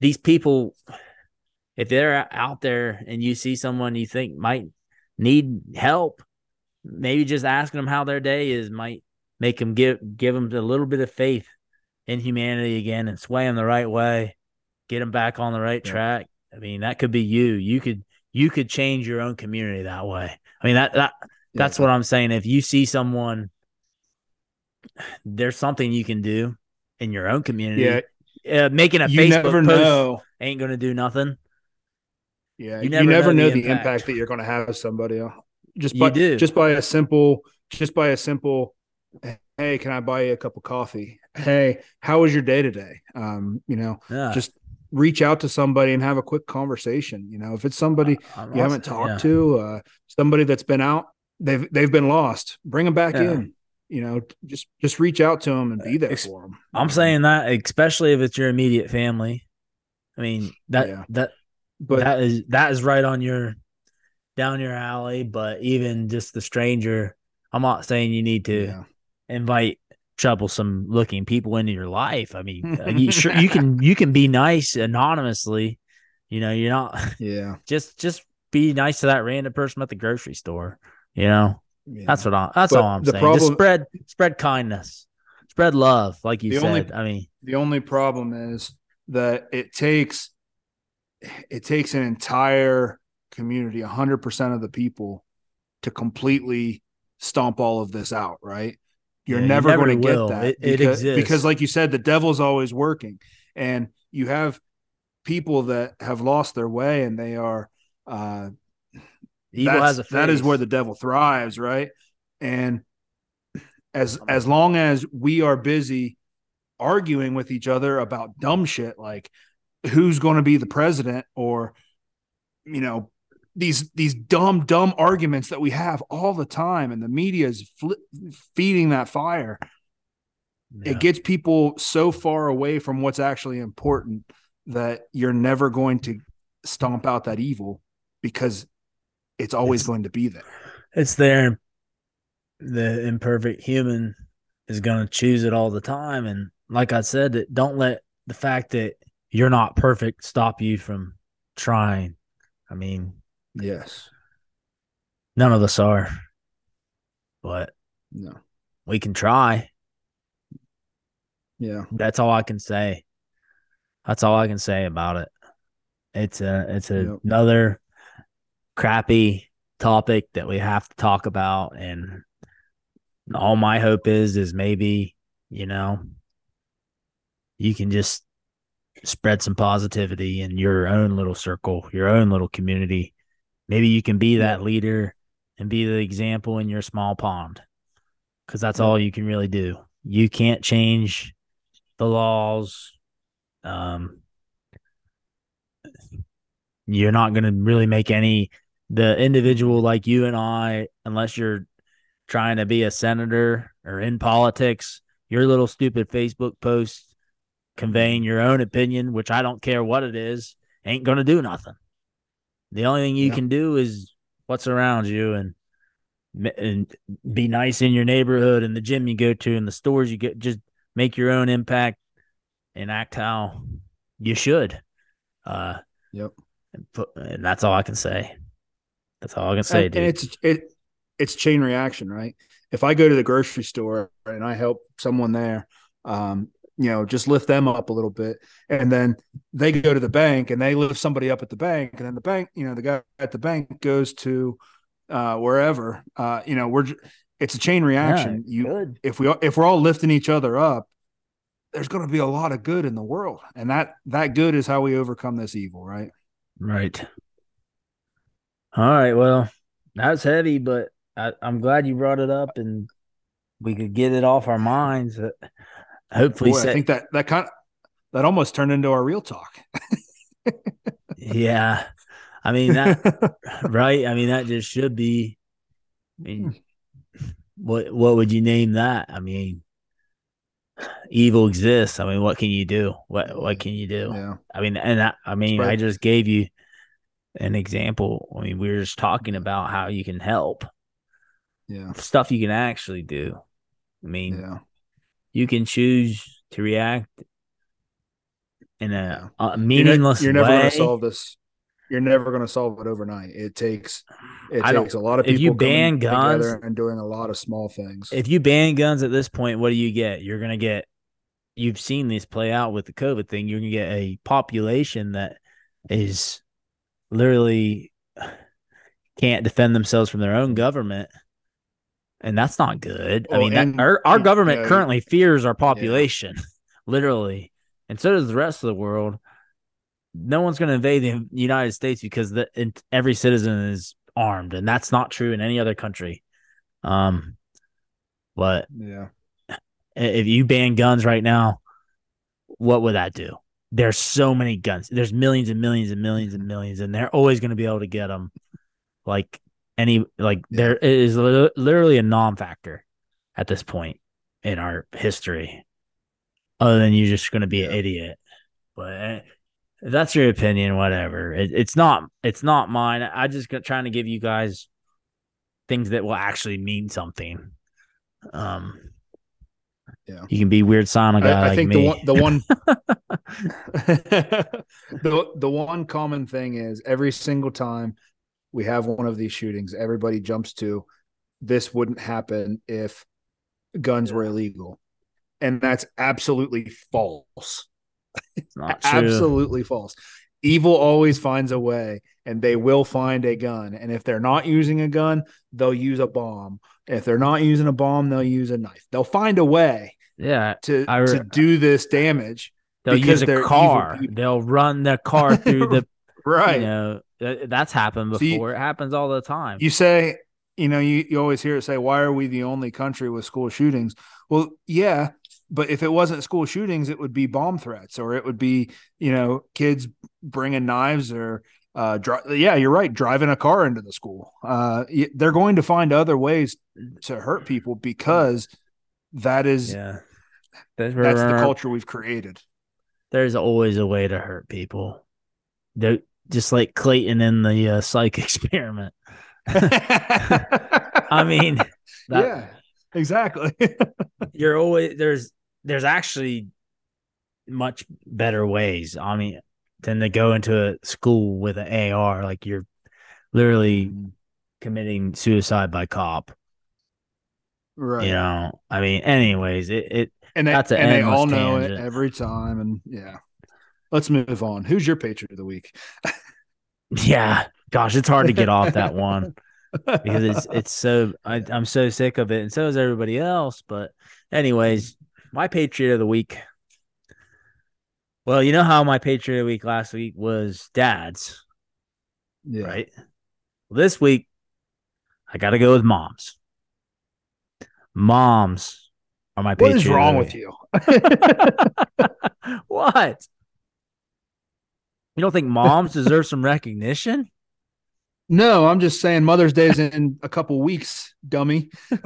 these people if they're out there and you see someone you think might need help maybe just asking them how their day is might make them give give them a little bit of faith in humanity again and sway them the right way get them back on the right yeah. track i mean that could be you you could you could change your own community that way i mean that that that's yeah. what I'm saying. If you see someone, there's something you can do in your own community. Yeah. Uh, making a you Facebook never post know. ain't going to do nothing. Yeah, you never, you never know, know, the, impact. impact. that you're going to have somebody. Just by just by a simple, just by a simple, hey, can I buy you a cup of coffee? Hey, how was your day today? Um, you know, yeah. just reach out to somebody and have a quick conversation. You know, if it's somebody you haven't talked yeah. to, uh, somebody that's been out, they've they've been lost. Bring them back yeah. in. You know, just just reach out to them and be there for them. I'm saying that, especially if it's your immediate family. I mean that that But that is that is right on your down your alley. But even just the stranger, I'm not saying you need to invite troublesome looking people into your life. I mean, uh, you, sure you can you can be nice anonymously. You know, you're not Yeah. just just be nice to that random person at the grocery store. You know, yeah. that's what I that's But all I'm saying. Just spread spread kindness, spread love, like you said. only- I mean, the only problem is that it takes it takes an entire community 100% of the people to completely stomp all of this out right you're Yeah, you never, never going to get that It- it because, exists. because like you said the devil's always working and you have people that have lost their way and they are uh evil has a face. that is where the devil thrives right and as as long as we are busy arguing with each other about dumb shit like who's going to be the president or you know these these dumb dumb arguments that we have all the time and the media is fli feeding that fire Yeah. it gets people so far away from what's actually important that you're never going to stomp out that evil because it's always It's- going to be there it's there. The imperfect human is going to choose it all the time, and like I said, that don't let the fact that you're not perfect stop you from trying. I mean, yes none of us are, but no we can try. yeah That's all I can say. That's all I can say about it. It's a it's a, Yep. another crappy topic that we have to talk about and all my hope is is maybe, you know, you can just spread some positivity in your own little circle, your own little community. Maybe you can be that leader and be the example in your small pond. Cuz that's all you can really do. You can't change the laws. Um, you're not going to really make any the individual like you and I, unless you're trying to be a senator or in politics. Your little stupid Facebook post conveying your own opinion, which I don't care what it is, ain't going to do nothing. The only thing you Yeah. can do is what's around you and and be nice in your neighborhood and the gym you go to and the stores you get just make your own impact and act how you should uh Yep. and, put, and that's all i can say that's all i can say and, dude and it's it it's chain reaction, right? If I go to the grocery store and I help someone there, um, you know, just lift them up a little bit, and then they go to the bank and they lift somebody up at the bank, and then the bank, you know, the guy at the bank goes to uh, wherever, uh, you know, we're it's a chain reaction. you good. if we if we're all lifting each other up, there's going to be a lot of good in the world, and that that good is how we overcome this evil, right? right. All right well that's heavy but I, i'm glad you brought it up and we could get it off our minds hopefully Boy, I think that that kind of that almost turned into our real talk. yeah i mean that right? I mean, that just should be. I mean, what what would you name that? I mean, evil exists. I mean, what can you do? What what can you do? yeah. I mean, and I, I mean, I just gave you an example. I mean, we were just talking about how you can help Yeah. stuff you can actually do. I mean, Yeah. You can choose to react in a, a You're, ne- meaningless you're never going to solve this. You're never going to solve it overnight. It takes it I takes a lot of if people you coming ban guns- together and doing a lot of small things. if you ban guns at this point, what do you get? You're gonna get. You've seen this play out with the COVID thing. You're gonna get a population that is literally can't defend themselves from their own government, and that's not good. I Well, mean, that, and- our our government yeah, currently fears our population, literally, and so does the rest of the world. No one's going to invade the United States because the, and every citizen is armed, and that's not true in any other country. Um, but yeah. if you ban guns right now, what would that do? There's so many guns. There's millions and millions and millions and millions, and they're always going to be able to get them. Like any, like there is li- literally a non-factor at this point in our history, other than you're just going to be an idiot. But eh, that's your opinion, whatever. It, it's not. It's not mine. I just got trying to give you guys things that will actually mean something. Um, Yeah. you can be weird silent guy I, I like think me. the one the one the the one common thing is every single time we have one of these shootings, everybody jumps to this wouldn't happen if guns were illegal. And that's absolutely false. Not. Absolutely false. Evil always finds a way and they will find a gun. And if they're not using a gun, they'll use a bomb. If they're not using a bomb, they'll use a knife. They'll find a way Yeah, to, I to do this damage. they'll use a car. They'll run their car through the. Right. You know, that's happened So you- before. it happens all the time. you say, you know, you, you always hear it say, why are we the only country with school shootings? Well, yeah, but if it wasn't school shootings, it would be bomb threats or it would be, you know, kids bringing knives or, uh, dri- yeah, you're right, driving a car into the school. Uh, they're going to find other ways to hurt people because that is yeah, that's, that's the culture we've created. There's always a way to hurt people. Just like Clayton in the uh, psych experiment. I mean, that, yeah, exactly. you're always there's there's actually much better ways. I mean, than to go into a school with an AR, like you're literally committing suicide by cop. right. You know, I mean, anyways, it, it and they, That's an and they all know tangent. it every time. And yeah, let's move on. Who's your Patriot of the week? yeah, gosh, it's hard to get off that one because it's it's so I, I'm so sick of it, and so is everybody else. But anyways, my Patriot of the week. Well, you know how my Patriot of the week last week was dad's, yeah. right? Well, this week, I got to go with moms. Moms are my What Patriot. is wrong with you? what? You don't think moms deserve some recognition? No, I'm just saying Mother's Day is in a couple weeks, dummy. you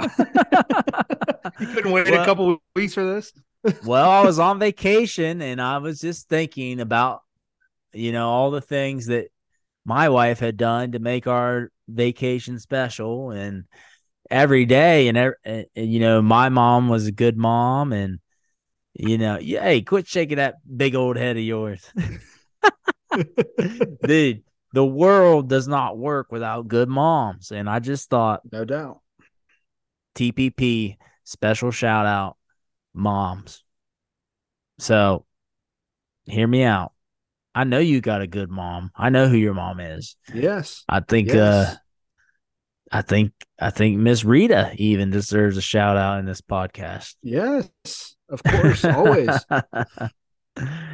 couldn't wait Well- a couple weeks for this? well, I was on vacation and I was just thinking about, you know, all the things that my wife had done to make our vacation special. And every day, and, ev- and, and, you know, my mom was a good mom. And, you know, yeah, hey, quit shaking that big old head of yours. Dude, the world does not work without good moms. And I just thought, No doubt. TPP special shout out moms. So hear me out. I know you got a good mom. I know who your mom is. Yes. I think Yes. uh I think I think Miss Rita even deserves a shout out in this podcast. Yes. Of course. Always.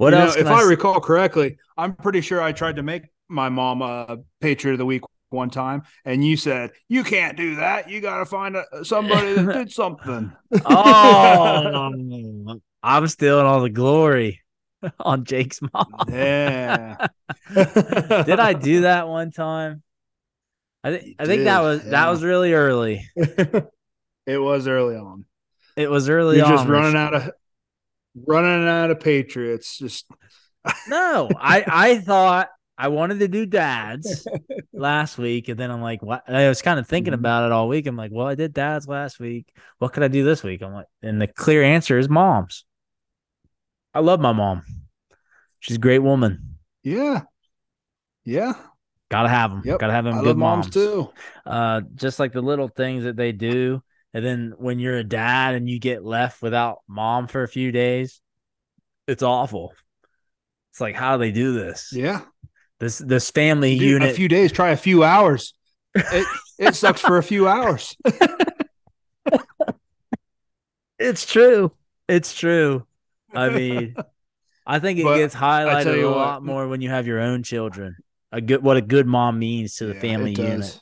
what You know, if I, I, recall correctly, I'm pretty sure I tried to make my mom a Patriot of the Week one time, and you said you can't do that. You got to find a, somebody that did something. oh, I'm stealing all the glory on Jake's mom. yeah. Did I do that one time? I think I think that did, was that was really early. it was early on. It was early You're on. just running out of running out of Patriots. Just No, I I thought I wanted to do dads last week, and then I'm like, what? I was kind of thinking Mhm. about it all week. I'm like, well, I did dads last week. What could I do this week? I'm like, and the clear answer is moms. I love my mom. She's a great woman. yeah, yeah. Gotta have them. Yep. Gotta have them. I good love moms too. uh just like the little things that they do and then when you're a dad and you get left without mom for a few days it's awful it's like how do they do this Yeah, this this family Dude, unit a few days. Try a few hours. It it sucks for a few hours. it's true it's true i mean i think it But gets highlighted a what- lot more when you have your own children a good what a good mom means to the Yeah, family unit.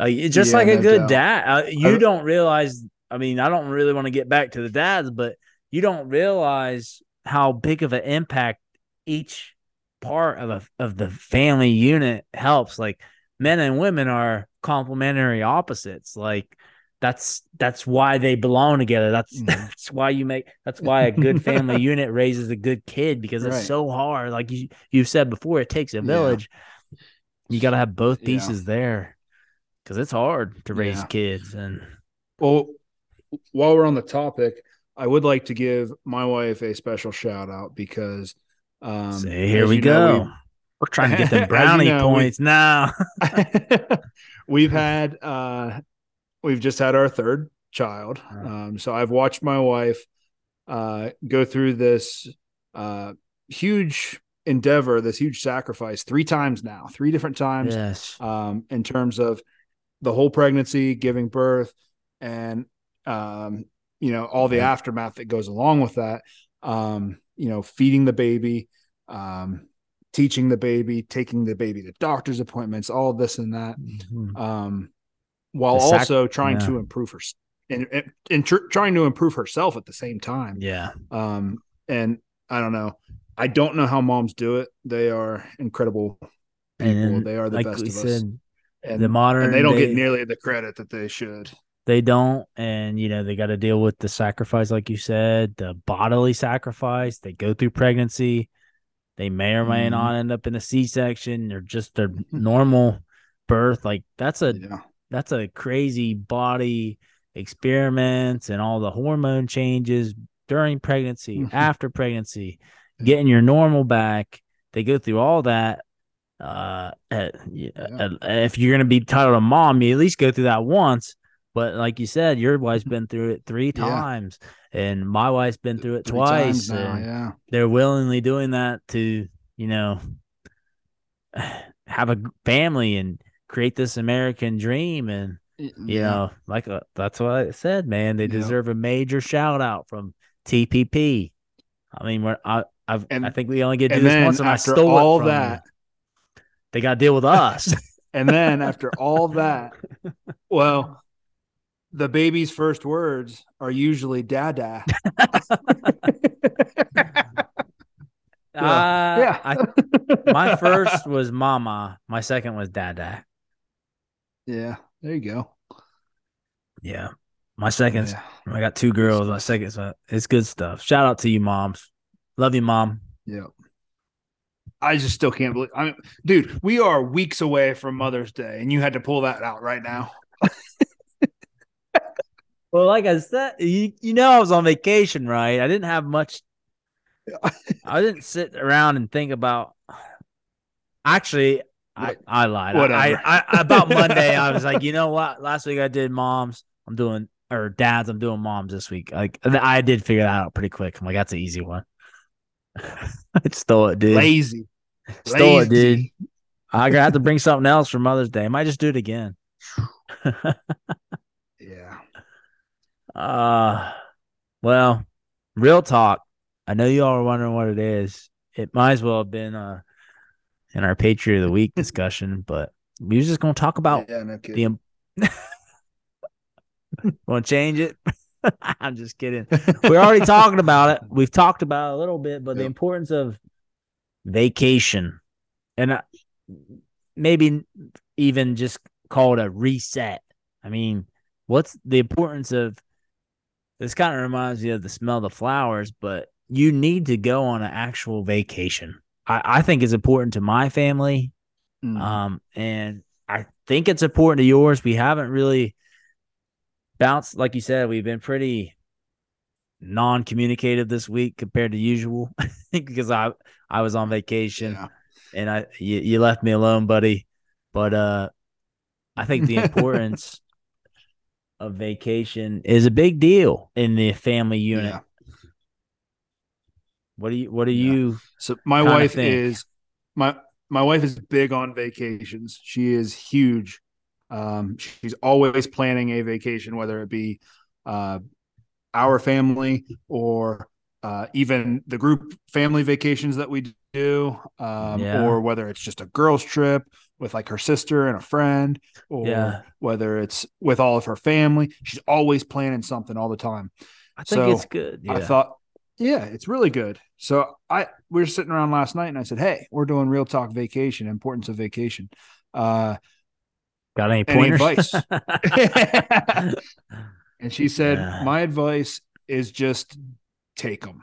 Uh, it's just Yeah, like a no good doubt. dad. Uh, you I- don't realize. I mean, I don't really want to get back to the dads, but you don't realize how big of an impact each part of a, of the family unit helps. Like men and women are complementary opposites. Like that's that's why they belong together. That's Mhm. that's why you make that's why a good family unit raises a good kid because it's Right. so hard. Like you you've said before, it takes a Yeah. village. You got to have both Yeah. pieces there because it's hard to raise Yeah. kids. And Well, while we're on the topic, I would like to give my wife a special shout out because um say, here we you know, go. We're trying to get them you brownie know, points now. we've, we've had uh we've just had our third child. Um so I've watched my wife uh go through this uh huge endeavor, this huge sacrifice three times now, three different times yes. um, in terms of the whole pregnancy, giving birth, and um, you know all the Yeah. aftermath that goes along with that. Um, you know, feeding the baby, um, teaching the baby, taking the baby to doctor's appointments, all this and that, Mhm. um, while sac- also trying yeah. to improve her and, and, and tr- trying to improve herself at the same time. Yeah. Um, and I don't know. I don't know how moms do it. They are incredible people. And they are the like best of us said, and, the modern and they don't day- get nearly the credit that they should. they don't and you know they got to deal with the sacrifice like you said the bodily sacrifice they go through pregnancy they may or may Mhm. not end up in a c-section or just a normal birth like that's a Yeah, that's a crazy body experiments and all the hormone changes during pregnancy Mhm. after pregnancy getting your normal back they go through all that uh, at- uh, if you're gonna be titled a mom you at least go through that once but like you said your wife's been through it three Yeah. times and my wife's been through it Three twice now. Yeah, they're willingly doing that to you know have a family and create this american dream and you know like uh, that's what i said man they Yeah. deserve a major shout out from tpp i mean we're i I've, And- i think we only get to do this once and i stole all that- them. They got to deal with us and then after all that, well, the baby's first words are usually "dada." Uh, yeah, I, my first was mama my second was dada yeah. There you go. yeah my second Yeah. i got two girls my second so it's good stuff shout out to you moms love you mom Yeah. I just still can't believe. I mean, dude, we are weeks away from Mother's Day, and you had to pull that out right now. Well, like I said, you, you know, I was on vacation, right? I didn't have much. I didn't sit around and think about. Actually, I, I lied. I, I, I about Monday, I was like, you know what? Last week I did moms. I'm doing or dads. I'm doing moms this week. Like I did figure that out pretty quick. I'm like, that's an easy one. I stole it, dude. Lazy. Stole it, dude. I gotta have to bring something else for Mother's Day. I might just do it again. Yeah. Uh well, real talk. I know you all are wondering what it is. It might as well have been uh in our Patriot of the Week discussion, but we was just gonna talk about yeah, no the kidding. im- wanna change it? I'm just kidding. We're already talking about it. We've talked about it a little bit, but the importance of vacation and uh, maybe even just call it a reset. I mean, what's the importance of this? Kind of reminds me of the smell of the flowers, but you need to go on an actual vacation. I, I think it's important to my family, Mhm. um, and I think it's important to yours. We haven't really bounced, like you said, we've been pretty non-communicative this week compared to usual because I I was on vacation yeah. and I you, you left me alone, buddy. But uh I think the importance of vacation is a big deal in the family unit. Yeah. What do you what do Yeah. you So my wife think. is my my wife is big on vacations. She is huge. Um, she's always planning a vacation, whether it be uh, our family or uh, even the group family vacations that we do, um, Yeah. or whether it's just a girls' trip with like her sister and a friend, or Yeah. whether it's with all of her family. She's always planning something all the time. I think So, it's good. Yeah. I thought, yeah, it's really good. So I we were sitting around last night and I said, Hey, we're doing real talk vacation, importance of vacation. Uh Got any Any pointers? advice? and she said, Yeah. My advice is just take them.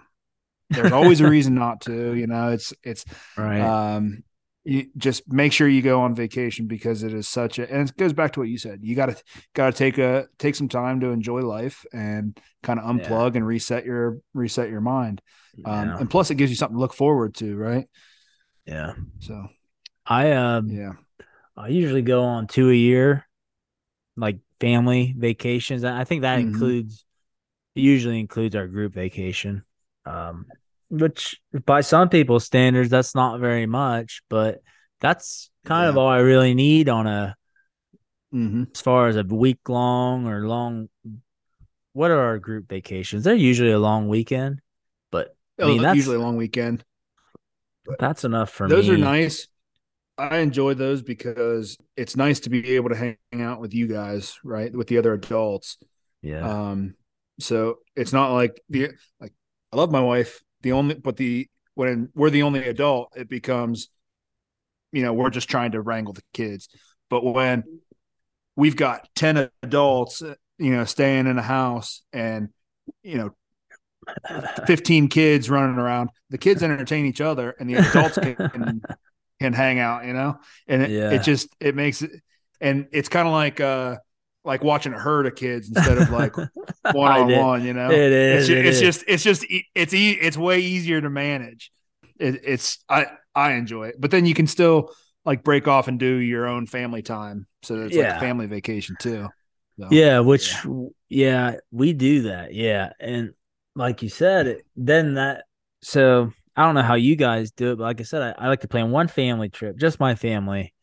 There's always a reason not to, you know, it's, it's, right. um, you just make sure you go on vacation because it is such a and it goes back to what you said you got to got to take a take some time to enjoy life and kind of Yeah. unplug and reset your reset your mind um yeah. and plus it gives you something to look forward to right yeah. so I um yeah I usually go on two a year, like family vacations. I think that Mhm. includes usually includes our group vacation. Um which by some people's standards that's not very much, but that's kind of all I really need on a hmm as far as a week long or long what are our group vacations? They're usually a long weekend, but I mean that's usually a long weekend that's enough for those me. Those are nice i enjoy those because it's nice to be able to hang out with you guys right with the other adults Yeah. Um, so it's not like the like I love my wife. The only but the when we're the only adult, it becomes, you know, we're just trying to wrangle the kids. But when we've got ten adults, uh, you know, staying in a house and you know, fifteen kids running around, the kids entertain each other, and the adults can can hang out, you know, and it, Yeah. it just it makes it, and it's kind of like uh like watching a herd of kids instead of like one on one, you know. It It's, it it's is. just it's just it's e- it's way easier to manage. It, it's I I enjoy it, but then you can still like break off and do your own family time, so it's like a family vacation too. So, Yeah, which yeah. we do that. Yeah. And like you said, it, then that so I don't know how you guys do it, but like I said, I, I like to plan one family trip, just my family.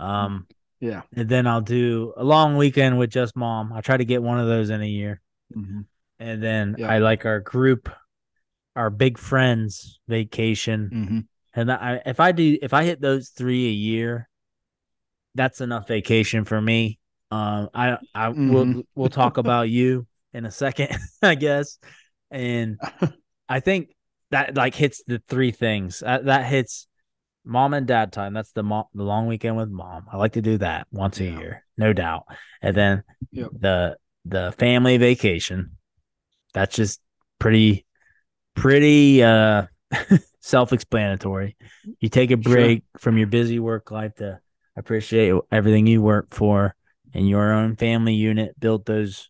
Um yeah. and then I'll do a long weekend with just mom. I try to get one of those in a year. Mhm. And then Yeah. I like our group, our big friends vacation. Mhm. And I, if I do, if I hit those three a year, that's enough vacation for me. Um, I, I will, Mhm. we'll talk about you in a second, I guess. And I think that like hits the three things that, that hits mom and dad time. That's the mom, the long weekend with mom. I like to do that once a year, no doubt. And then Yep. the, the family vacation. That's just pretty, pretty, uh, self-explanatory. You take a Sure. break from your busy work life to appreciate everything you work for and your own family unit. Build those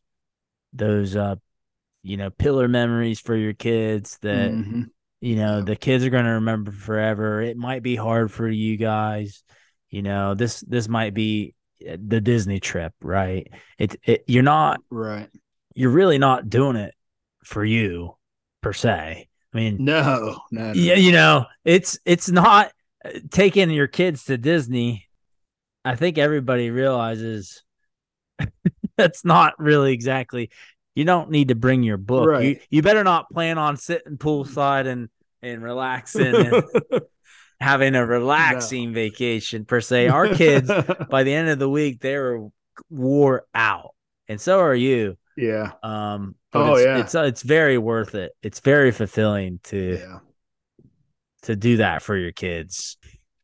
those uh you know pillar memories for your kids that Mhm. you know the kids are going to remember forever. It might be hard for you guys. You know this this might be uh, the Disney trip, right? It, it you're not Right. you're really not doing it for you per se. I mean, No, no, no. yeah, you know, it's it's not uh, taking your kids to Disney. I think everybody realizes that's not really exactly. You don't need to bring your book. You Right. you better not plan on sitting poolside and and relaxing and having a relaxing vacation per se. Our kids by the end of the week they were wore out, and so are you. yeah, Um, Oh, it's, yeah. it's it's very worth it. It's very fulfilling to yeah, to do that for your kids.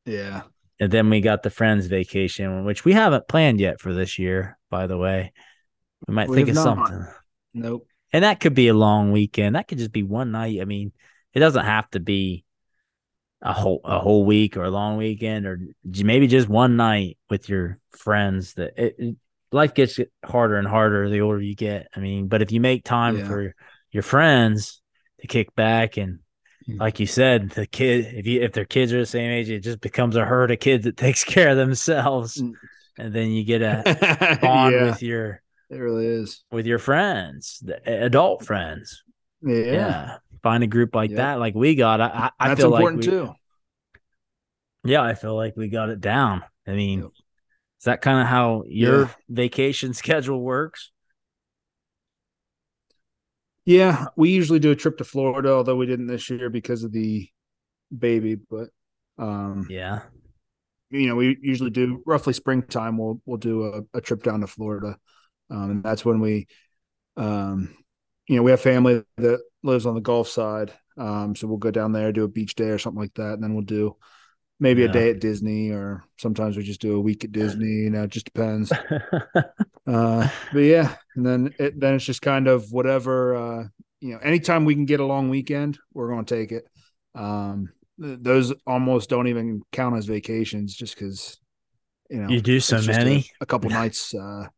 yeah. And then we got the friends vacation, which we haven't planned yet for this year, by the way. We might We think of not. something. Nope. And that could be a long weekend. That could just be one night. I mean, it doesn't have to be a whole a whole week or a long weekend or maybe just one night with your friends that it, it- life gets harder and harder the older you get. I mean, but if you make time Yeah. for your friends to kick back and Mhm. like you said, the kid if you if their kids are the same age, it just becomes a herd of kids that takes care of themselves. Mm. And then you get a bond yeah, with your it really is. with your friends, the adult friends. Yeah, Yeah. Find a group like that, like we got. I, I I feel important like we, too. Yeah, I feel like we got it down. I mean, Yep. is that kind of how your Yeah. vacation schedule works? Yeah, we usually do a trip to Florida, although we didn't this year because of the baby. But um, Yeah. you know, we usually do roughly springtime. We'll we'll do a, a trip down to Florida, um, and that's when we, um, you know, we have family that lives on the Gulf side, um, so we'll go down there do a beach day or something like that, and then we'll do maybe Yeah. a day at Disney, or sometimes we just do a week at Disney. You know, it just depends. Uh, but yeah, and then it, then it's just kind of whatever. Uh, you know, anytime we can get a long weekend, we're going to take it. Um, th- those almost don't even count as vacations, just because you know you do so just a- many. A, couple nights. Uh,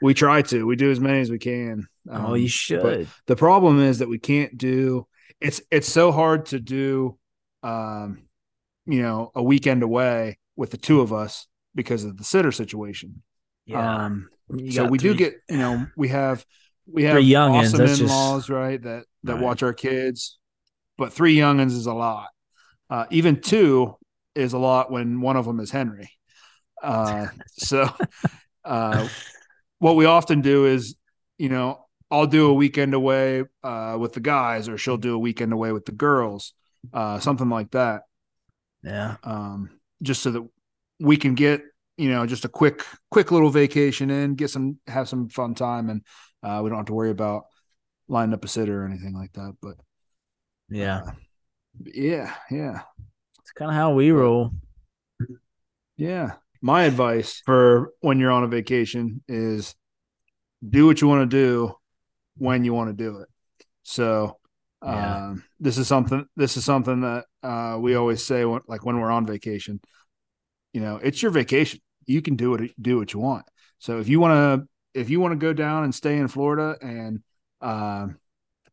we try to. We do as many as we can. oh, Um, you should. the problem is that we can't do. It's it's so hard to do. Um, you know, a weekend away with the two of us because of the sitter situation. yeah. Um, so we do get you know we have we have Three youngins, awesome in-laws right that that Right. watch our kids but three youngins is a lot uh, even two is a lot when one of them is henry uh, so uh, what we often do is you know i'll do a weekend away uh, with the guys or she'll do a weekend away with the girls uh, something like that Yeah. um, just so that we can get you know just a quick quick little vacation in, get some have some fun time, and uh, we don't have to worry about lining up a sitter or anything like that. But Yeah. uh, yeah, yeah, It's kind of how we roll. yeah. My advice for when you're on a vacation is do what you want to do when you want to do it. So Yeah. um, this is something this is something that uh, we always say when, like when we're on vacation. You know, it's your vacation. You can do it do what you want. So if you want to if you want to go down and stay in Florida and um,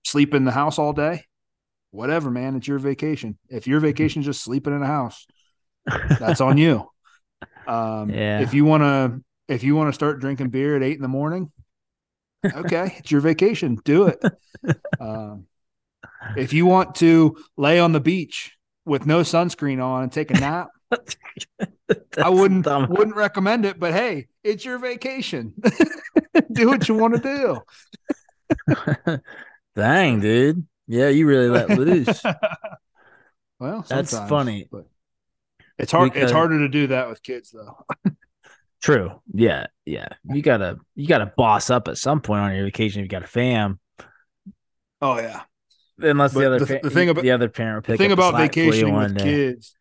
sleep in the house all day, whatever, man, it's your vacation. If your vacation is just sleeping in a house, that's on you. Um, Yeah. If you want to, if you want to start drinking beer at eight in the morning, okay, it's your vacation. Do it. um, if you want to lay on the beach with no sunscreen on and take a nap, I wouldn't dumb. wouldn't recommend it. But hey, it's your vacation. do what you want to do. Dang, dude. Yeah, you really let loose. well, That's funny. but it's hard. Because- it's harder to do that with kids, though. True. Yeah. Yeah. You gotta you gotta boss up at some point on your vacation if you got a fam. Oh yeah. Unless But the other the- the thing about- the other parent the thing about slack for you vacationing with day. kids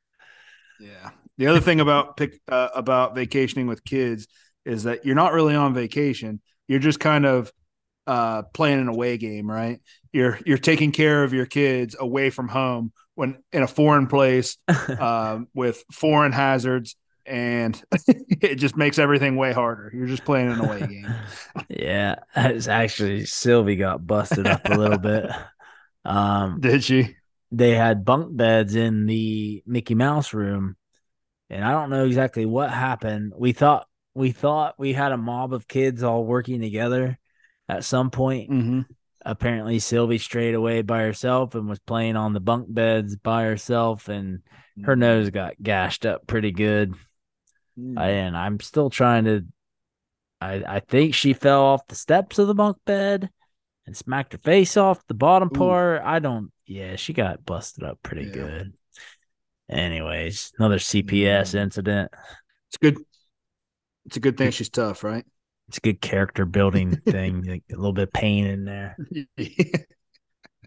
yeah the other thing about pick uh, about vacationing with kids is that you're not really on vacation you're just kind of uh playing an away game right you're you're taking care of your kids away from home when in a foreign place um with foreign hazards and it just makes everything way harder you're just playing an away game Yeah. It's actually Sylvie got busted up a little bit. Um did she they had bunk beds in the Mickey Mouse room, and I don't know exactly what happened. We thought we thought we had a mob of kids all working together at some point. mm-hmm. Apparently, Sylvie strayed away by herself and was playing on the bunk beds by herself, and her nose got gashed up pretty good. Mm. And I'm still trying to. I I think she fell off the steps of the bunk bed and smacked her face off the bottom Ooh. part. I don't. Yeah, she got busted up pretty Yeah. good. Anyways, another CPS Mm. incident. it's good it's a good thing she's tough right It's a good character building thing. like a little bit of pain in there.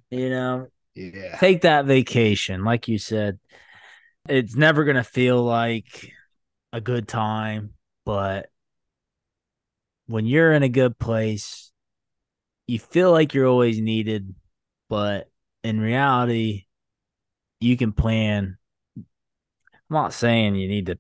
You know, yeah take that vacation, like you said. It's never gonna feel like a good time, but when you're in a good place, you feel like you're always needed, but in reality, you can plan. I'm not saying you need to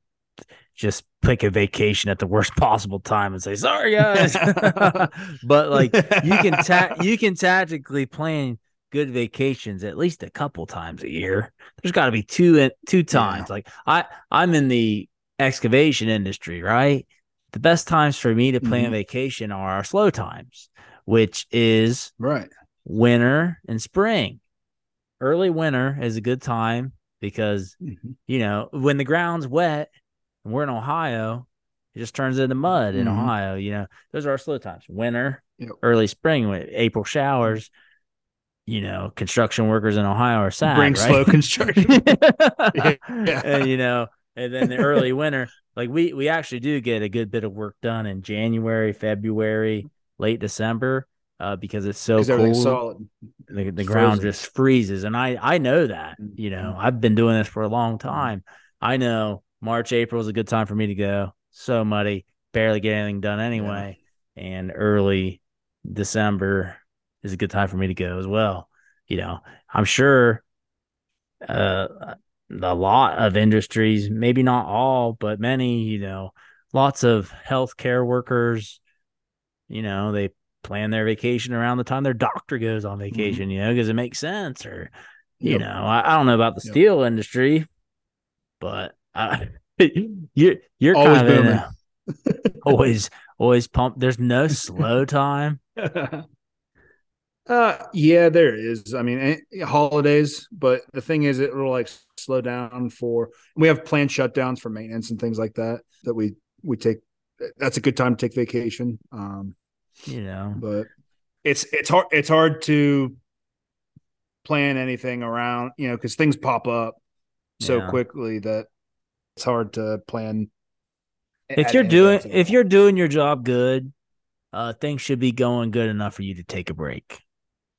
just pick a vacation at the worst possible time and say sorry guys, but like you can ta- you can tactically plan good vacations at least a couple times a year. There's got to be two two times. Like I I'm in the excavation industry, right? The best times for me to plan Mhm. vacation are our slow times, which is right winter and spring. Early winter is a good time because Mhm. you know when the ground's wet and we're in Ohio, it just turns into mud in Mhm. Ohio. You know those are our slow times. Winter, Yep. early spring, with April showers. You know, construction workers in Ohio are sad. Bring right? slow construction. Yeah. and you know, and then the early winter, like we we actually do get a good bit of work done in January, February, late December. uh, because it's so cold. solid. The, the ground just freezes, and I I know that. You know, Mhm. I've been doing this for a long time. I know March, April is a good time for me to go. So muddy, barely get anything done anyway, and early December is a good time for me to go as well. You know, I'm sure uh, a lot of industries, maybe not all, but many, you know, lots of healthcare workers, you know, they plan their vacation around the time their doctor goes on vacation, you know, because it makes sense. Or, you Yep. know, I, I don't know about the Yep. steel industry, but I, you're you're Always kind of a, always always pumped. There's no slow time. uh yeah there is i mean eh, holidays but the thing is it will like slow down for we have planned shutdowns for maintenance and things like that that we we take that's a good time to take vacation um You know, but it's it's hard it's hard to plan anything around you know because things pop up so Yeah. quickly that it's hard to plan if you're doing if all. you're doing your job good, uh, things should be going good enough for you to take a break.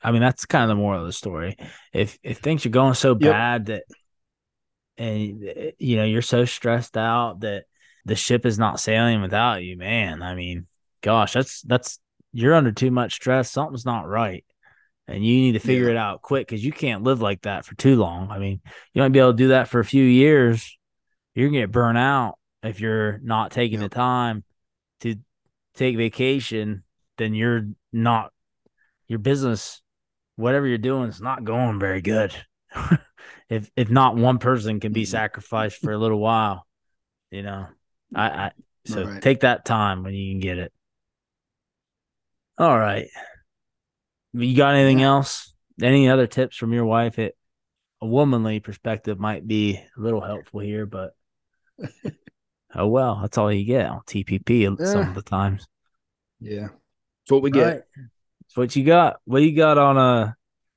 I mean, that's kind of the moral of the story. If if things are going so Yep. bad that, and you know you're so stressed out that the ship is not sailing without you, man. I mean, gosh, that's that's you're under too much stress. Something's not right, and you need to figure Yeah. it out quick because you can't live like that for too long. I mean, you might be able to do that for a few years. You're gonna get burnt out if you're not taking Yep. the time to take vacation. Then you're not your business, whatever you're doing, is not going very good. if if not one person can be Mhm. sacrificed for a little while, you know. I, I so Right. take that time when you can get it. All right. You got anything Yeah. else? Any other tips from your wife? It a womanly perspective might be a little helpful here, but oh well, that's all you get on TPP some of the times. yeah it's what we get right. What you got? What you got on uh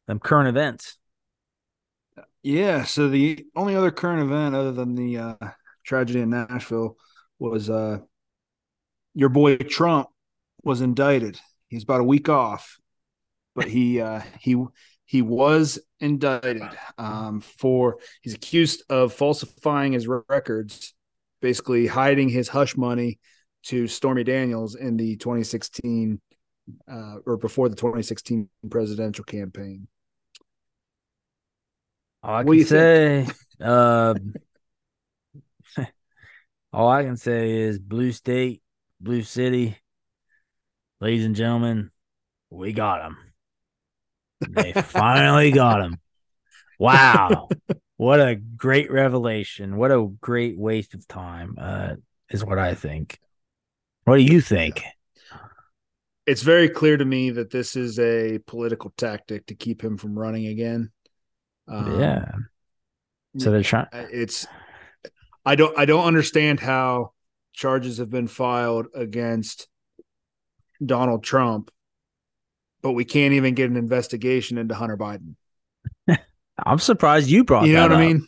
them current events? Yeah, so the only other current event other than the uh, tragedy in Nashville was uh, your boy Trump was indicted. He's about a week off, but he uh, he he was indicted um, for he's accused of falsifying his records, basically hiding his hush money to Stormy Daniels in the 2016 uh, or before the 2016 presidential campaign. All I What do can you say, um, all I can say is Blue State, Blue City, ladies and gentlemen, we got him. They finally got him. Wow, what a great revelation! What a great waste of time, uh, is what I think. What do you think? it's very clear to me that this is a political tactic to keep him from running again. Um, yeah. So they're trying. it's I don't I don't understand how charges have been filed against Donald Trump, but we can't even get an investigation into Hunter Biden. I'm surprised you brought that. You know what I mean?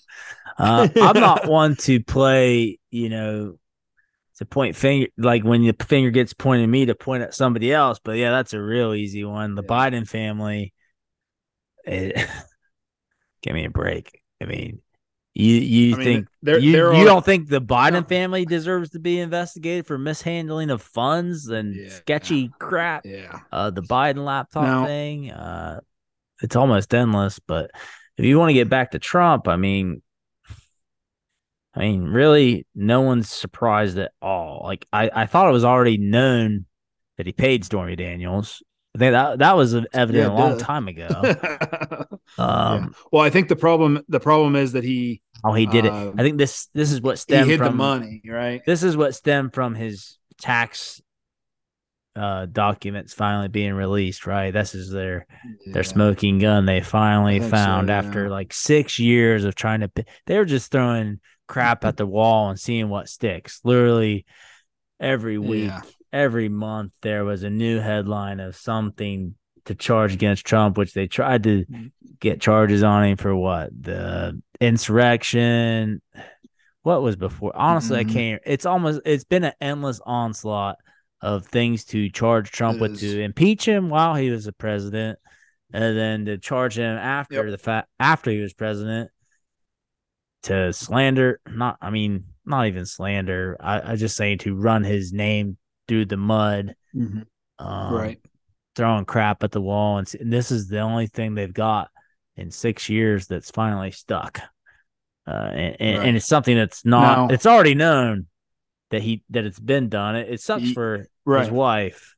Uh, I'm not one to play, you know, to point finger like when the finger gets pointed at me to point at somebody else. But yeah, that's a real easy one. The Yeah. Biden family, it, give me a break. I mean, you you I mean, think they're- you, they're you all- don't think the Biden No. family deserves to be investigated for mishandling of funds and Yeah. sketchy crap? Yeah. uh the Biden laptop No. thing. Uh it's almost endless, but if you want to get back to Trump, I mean I mean, really no one's surprised at all. Like I, I thought it was already known that he paid Stormy Daniels. I think that that was evident Yeah, a long time ago. Yeah. Um Well, I think the problem the problem is that he oh he did it. Um, I think this this is what he stemmed hid from the money, right? this is what stemmed from his tax uh documents finally being released, right? This is their their smoking gun they finally found so, after like six years of trying to they were just throwing crap at the wall and seeing what sticks literally every week Yeah. Every month there was a new headline of something to charge against trump which they tried to get charges on him for what the insurrection what was before honestly Mhm. i can't it's almost it's been an endless onslaught of things to charge Trump It with is. to impeach him while he was a president, and then to charge him after Yep. the fact after he was president to slander. Not, I mean, not even slander. I, I just saying to run his name through the mud, um, right. throwing crap at the wall, and, and this is the only thing they've got in six years that's finally stuck. Uh, and, and, Right. and it's something that's not. Now- it's already known that he that it's been done. It, it sucks Ye- for Right. his wife,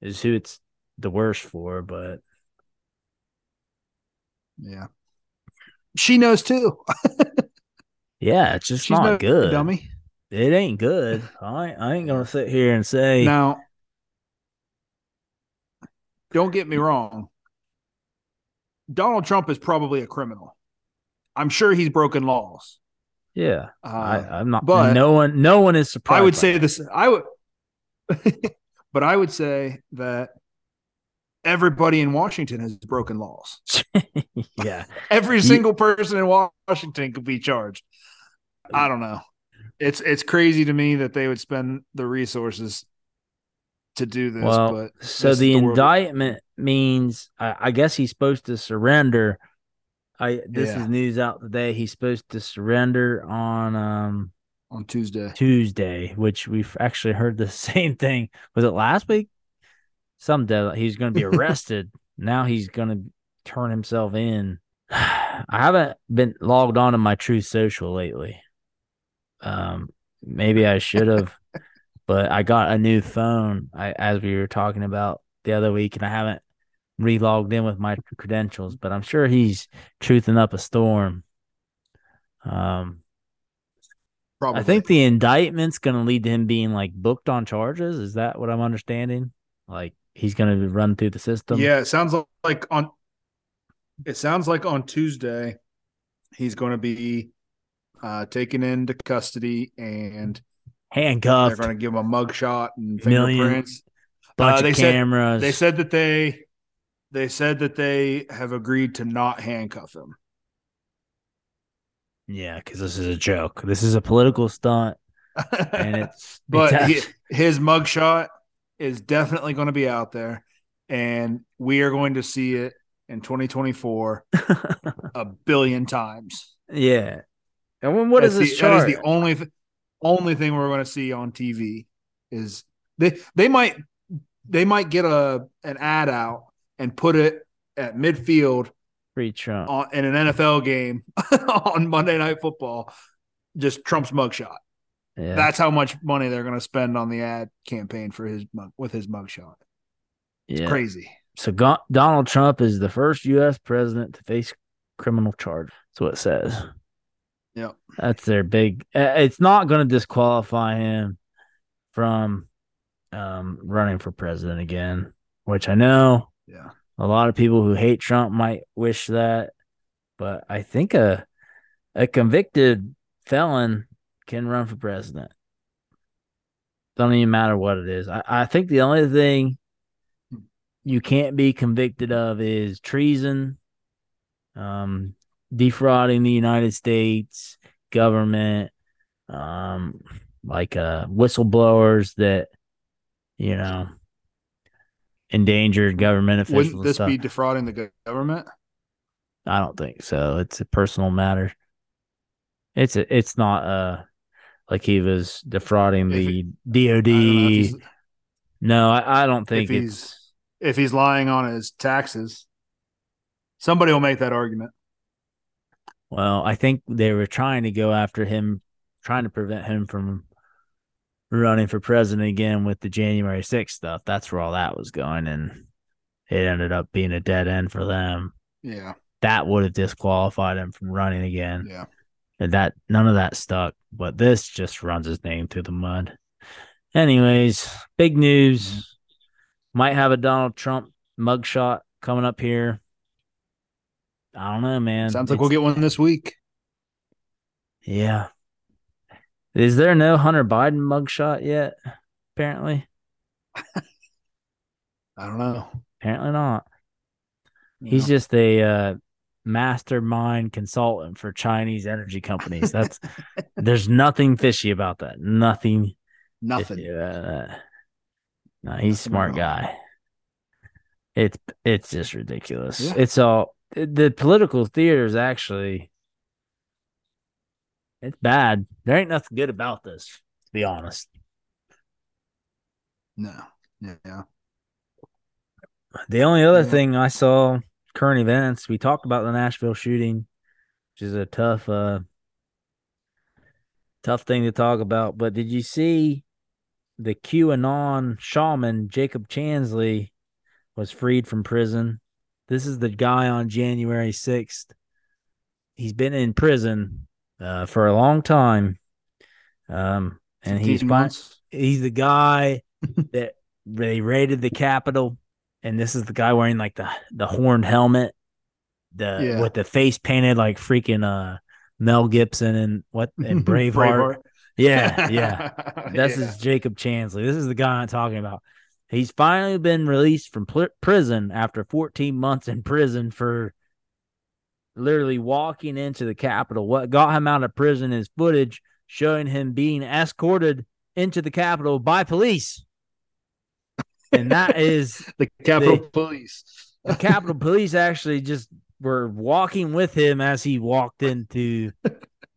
is who it's the worst for. But Yeah. She knows too. yeah, it's just She's not no good. dummy. It ain't good. I I ain't gonna sit here and say Now, don't get me wrong. Donald Trump is probably a criminal. I'm sure he's broken laws. yeah. Uh, I, I'm not. but no one. No one is surprised. I would say that. this. I would, but I would say that everybody in Washington has broken laws. yeah. Every single person in Washington could be charged. I don't know. It's it's crazy to me that they would spend the resources to do this. Well, but so the, the indictment means I, I guess he's supposed to surrender. I this Yeah. is news out today. He's supposed to surrender on um on Tuesday. Tuesday, which we've actually heard the same thing. Was it last week? Some day he's going to be arrested. now he's going to turn himself in. I haven't been logged on to my Truth Social lately. Um, maybe I should have, but I got a new phone. I as we were talking about the other week, and I haven't re-logged in with my credentials. But I'm sure he's truthing up a storm. Um, Probably. I think the indictment's going to lead to him being like booked on charges. Is that what I'm understanding? Like he's going to run through the system. Yeah, it sounds like on. It sounds like on Tuesday, he's going to be uh, taken into custody, and handcuffed. they're going to give him a mugshot and Million fingerprints. bunch uh, they of said- cameras. They said that they, they said that they have agreed to not handcuff him. yeah, because this is a joke. This is a political stunt, and it's but it's he, his mugshot is definitely going to be out there, and we are going to see it in 2024 a billion times. yeah. And when, what is That's this the, That charge? is the only th- only thing we're going to see on TV is they they might they might get a an ad out and put it at midfield Free Trump. on in an NFL game on Monday Night Football. Just Trump's mugshot. yeah. That's how much money they're going to spend on the ad campaign for his mug with his mugshot. yeah. Crazy. So Go- Donald Trump is the first U.S. president to face criminal charge. That's what it says. Yep. That's their big. uh, It's not going to disqualify him from um, running for president again, which I know Yeah. a lot of people who hate Trump might wish that, but I think a a convicted felon can run for president. Don't even matter what it is. I, I think the only thing you can't be convicted of is treason, um, defrauding the United States government, um, like uh, whistleblowers that you know endangered government officials. Wouldn't this be defrauding the government? I don't think so. It's a personal matter. It's a, it's not uh like he was defrauding the I don't know if he's, DOD. No, I, I don't think if he's if he's lying on his taxes. Somebody will make that argument. Well, I think they were trying to go after him, trying to prevent him from running for president again with the January 6th stuff. That's where all that was going and it ended up being a dead end for them. Yeah. That would have disqualified him from running again. Yeah. And that none of that stuck, but this just runs his name through the mud. Anyways, big news. Mm-hmm. Might have a Donald Trump mugshot coming up here. I don't know, man. Sounds like It's- we'll get one this week. Yeah. Is there no Hunter Biden mugshot yet? Apparently. I don't know. Apparently not. He's just a uh, mastermind consultant for Chinese energy companies. That's there's nothing fishy about that. Nothing nothing. Yeah. No, he's a smart guy. It's it's just ridiculous. Yeah. It's all the political theater is actually it's bad. There ain't nothing good about this, to be honest. No. Yeah. yeah. The only other Yeah. thing I saw current events, we talked about the Nashville shooting, which is a tough uh tough thing to talk about. But did you see the QAnon shaman Jacob Chansley was freed from prison? This is the guy on January 6th. He's been in prison uh, for a long time. Um, and he's 15 months. he's the guy that they raided the Capitol, and this is the guy wearing like the the horned helmet, the Yeah. with the face painted like freaking uh Mel Gibson and what and Braveheart. Yeah, yeah. This Yeah. is Jacob Chansley. This is the guy I'm talking about. He's finally been released from pl- prison after 14 months in prison for literally walking into the Capitol. What got him out of prison is footage showing him being escorted into the Capitol by police. And that is the Capitol They- Police. the Capitol Police actually just were walking with him as he walked into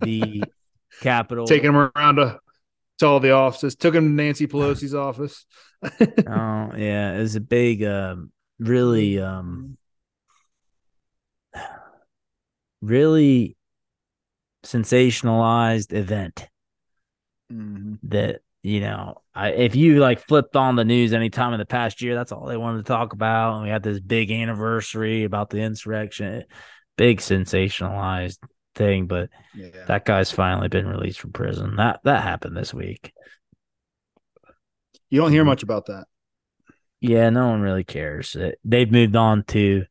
the Capitol. Taking him around to, to all the offices. Took him to Nancy Pelosi's office. Oh yeah, it was a big, um, really, um, really sensationalized event Mhm. that you know I, if you like flipped on the news any time in the past year that's all they wanted to talk about and we had this big anniversary about the insurrection big sensationalized thing but Yeah. that guy's finally been released from prison that that happened this week You don't hear mm-hmm. much about that. Yeah, no one really cares. It- they've moved on to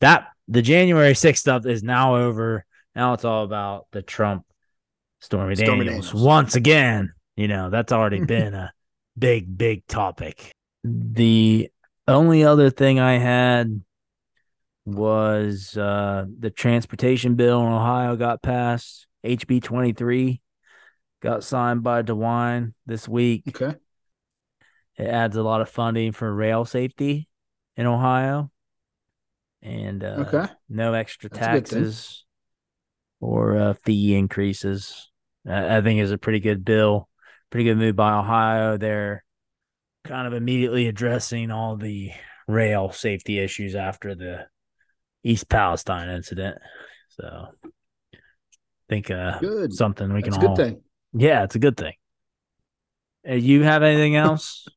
that. The January 6th stuff is now over. Now it's all about the Trump Stormy, Stormy Daniels. Daniels. once again. You know, that's already been a big, big topic. The only other thing I had was uh, the transportation bill in Ohio got passed. HB 23 got signed by DeWine this week. Okay. It adds a lot of funding for rail safety in Ohio, and uh, Okay. no extra That's a good thing. taxes or uh, fee increases. I I think is a pretty good bill, pretty good move by Ohio. They're kind of immediately addressing all the rail safety issues after the East Palestine incident. So, I think uh, Good. something we That's a can good all thing. yeah, it's a good thing. Uh, you have anything else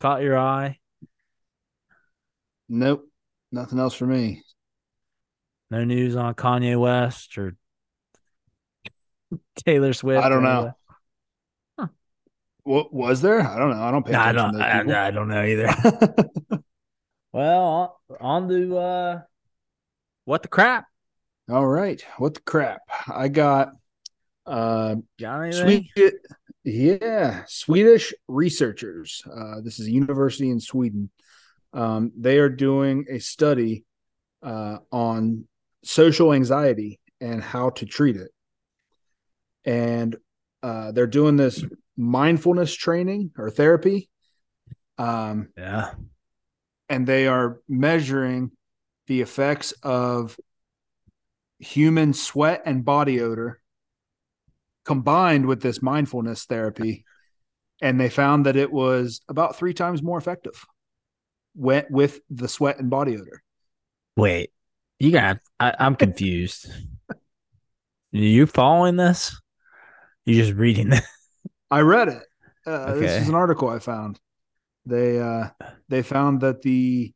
caught your eye? Nope. Nothing else for me. No news on Kanye West or Taylor Swift? I don't know. anything? What was there? I don't know. I don't pay I don't. I, I don't know either. well, on, on to uh, what the crap? All right. What the crap? I got uh? Swede, yeah, Swedish researchers. Uh, this is a university in Sweden. Um, they are doing a study uh, on social anxiety and how to treat it. And uh, they're doing this mindfulness training or therapy. Um, Yeah. and they are measuring the effects of human sweat and body odor combined with this mindfulness therapy and they found that it was about three times more effective with, with the sweat and body odor Wait, you got. I, I'm confused. you following this? You just reading this? i read it uh, this is an article i found they uh they found that the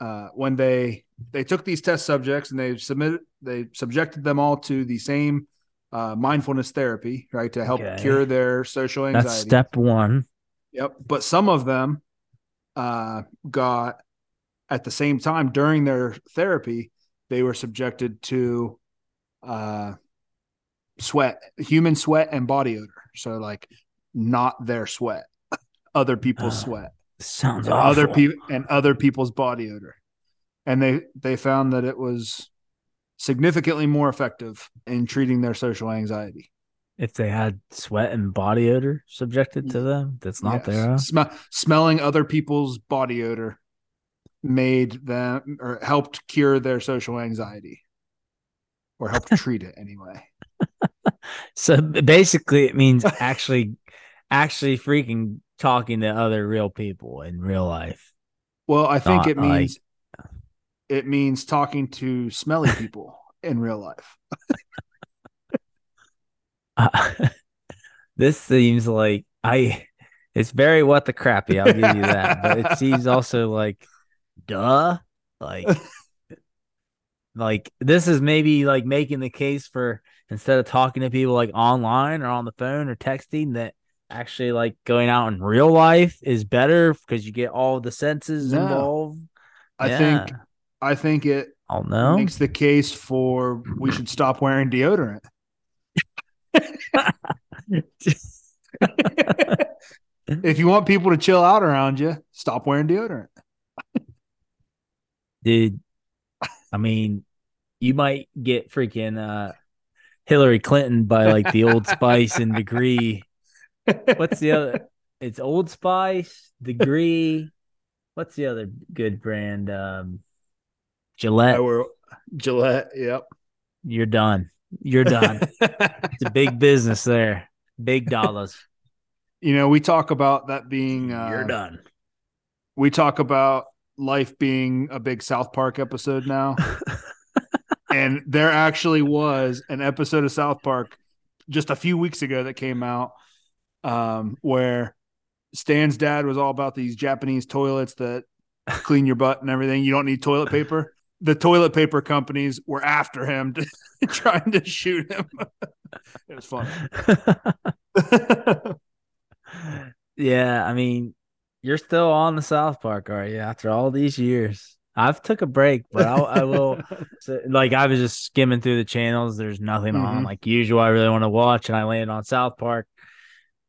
uh when they they took these test subjects and they submitted they subjected them all to the same uh mindfulness therapy right to help Okay. cure their social anxiety That's step one. Yep. But some of them uh, got at the same time during their therapy, they were subjected to uh, sweat, human sweat and body odor. So like not their sweat, other people's Ah, sweat, Sounds and awful. other people and other people's body odor. And they they found that it was significantly more effective in treating their social anxiety. if they had sweat and body odor subjected to them, that's not Yes. there. Sm- smelling other people's body odor made them or helped cure their social anxiety or helped treat it anyway. So basically, it means actually, actually freaking talking to other real people in real life. Well, I think Not it like- means it means talking to smelly people in real life. Uh, this seems like I. It's very what the crappy. I'll give you that, but it seems also like, duh, like, like this is maybe like making the case for instead of talking to people like online or on the phone or texting that actually like going out in real life is better because you get all the senses No. involved. I Yeah. think I think it I'll know. makes the case for we should stop wearing deodorant. if you want people to chill out around you, stop wearing deodorant. dude. I mean, you might get freaking uh Hillary Clinton by like the Old Spice and Degree. What's the other? It's Old Spice, Degree. What's the other good brand? Um Gillette. Oh, Gillette? Yep. You're done. You're done. it's a big business there. Big dollars. you know, we talk about that being. Uh, You're done. We talk about life being a big South Park episode now. and there actually was an episode of South Park just a few weeks ago that came out um, where Stan's dad was all about these Japanese toilets that clean your butt and everything. You don't need toilet paper. The toilet paper companies were after him, to, trying to shoot him. it was fun. yeah, I mean, you're still on the South Park, are you? After all these years, I've took a break, but I, I will. So, like I was just skimming through the channels. There's nothing on Mhm. like usual. I really want to watch, and I landed on South Park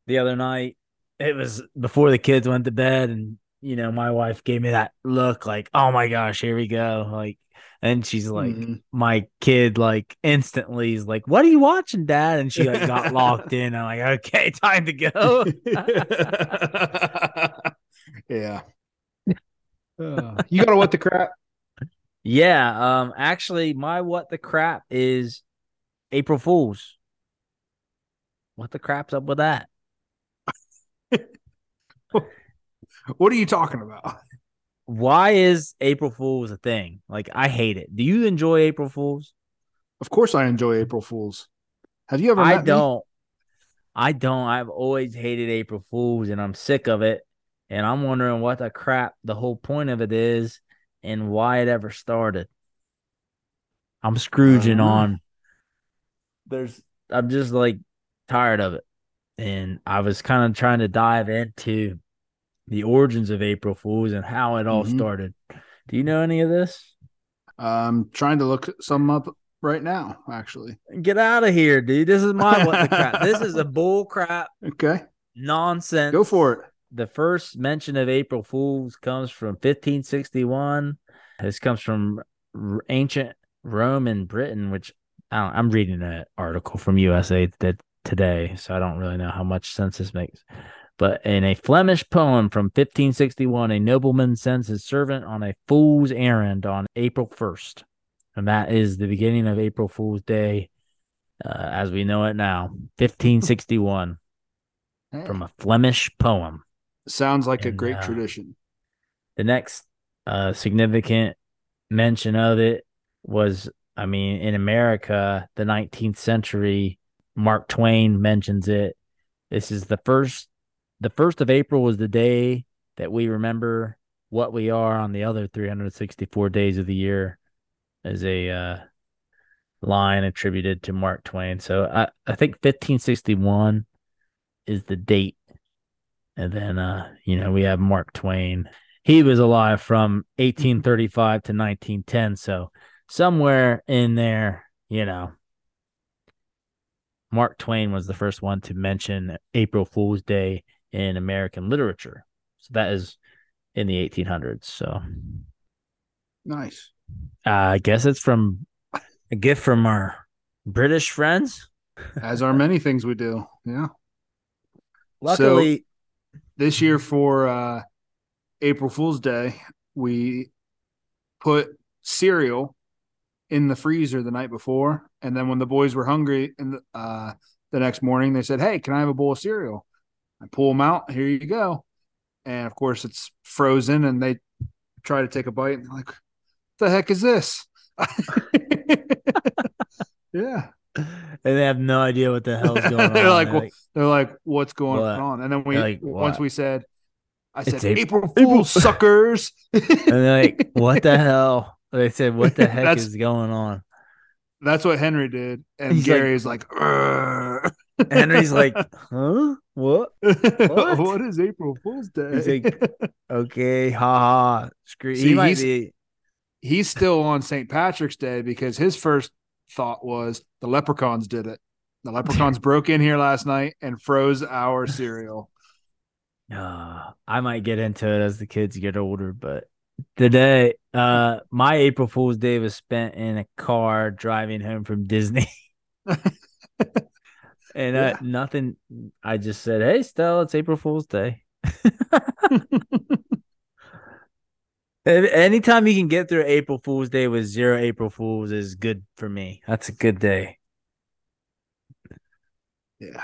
the other night. It was before the kids went to bed, and you know my wife gave me that look, like, "Oh my gosh, here we go!" Like, and she's like, Mhm. my kid like instantly is like, "What are you watching, Dad?" And she like got locked in. I'm like, "Okay, time to go." yeah. Uh, you got to what the crap? Yeah, um actually my what the crap is April Fools. What the crap's up with that? What are you talking about? Why is April Fools a thing? Like I hate it. Do you enjoy April Fools? Of course, I enjoy April Fools. Have you ever? I met me? don't. I don't. I've always hated April Fools and I'm sick of it. And I'm wondering what the crap the whole point of it is and why it ever started. I'm Scrooging Uh. on. There's I'm just like tired of it. And I was kind of trying to dive into the origins of April Fools and how it all Mhm. started. Do you know any of this? I'm trying to look some up right now. Actually, Get out of here, dude. This is my what the crap. This is a bull crap okay, nonsense. go for it. the first mention of April Fools comes from 1561. This comes from ancient Rome and Britain, which I don't, I'm reading an article from USA that today, so I don't really know how much sense this makes. But in a Flemish poem from 1561, a nobleman sends his servant on a fool's errand on April 1st. And that is the beginning of April Fool's Day, uh, as we know it now, 1561, Hey, from a Flemish poem. sounds like a great uh, tradition. the next uh, significant mention of it was, I mean, in America, the 19th century, Mark Twain mentions it. This is the first, the first of April was the day that we remember what we are on the other 364 days of the year as a uh, line attributed to Mark Twain. So I, I think 1561 is the date. And then, uh, you know, we have Mark Twain. He was alive from 1835 to 1910. So somewhere in there, you know, Mark Twain was the first one to mention April Fool's Day in American literature. So that is in the 1800s. So Nice. uh, I guess it's from a gift from our British friends. As are many things we do. Yeah. Luckily, This year for uh, April Fool's Day, we put cereal in the freezer the night before, and then when the boys were hungry and the, uh, the next morning, they said, "Hey, can I have a bowl of cereal?" I pull them out. Here you go. And of course, it's frozen, and they try to take a bite, and they're like, "What the heck is this?" yeah. and they have no idea what the hell's going on. They're like, They're well, they're like, "What's going What? on?" And then we like, once what? we said, "I It's said April- April, Fool's suckers." and they're like, what the hell? They said, what the heck is going on? That's what Henry did, and He's Gary's like, "Urgh." Henry's like, huh? What? "What is April Fool's Day?" He's like, Okay, haha. Screw. See, he might he's- be. He's still on St. Patrick's Day because his first thought was the leprechauns did it. The leprechauns broke in here last night and froze our cereal. Uh, I might get into it as the kids get older, but today, uh, my April Fool's Day was spent in a car driving home from Disney. and uh, Yeah. nothing. I just said, "Hey, Stella, it's April Fool's Day." Anytime you can get through April Fool's Day with zero April Fools is good for me. That's a good day. Yeah.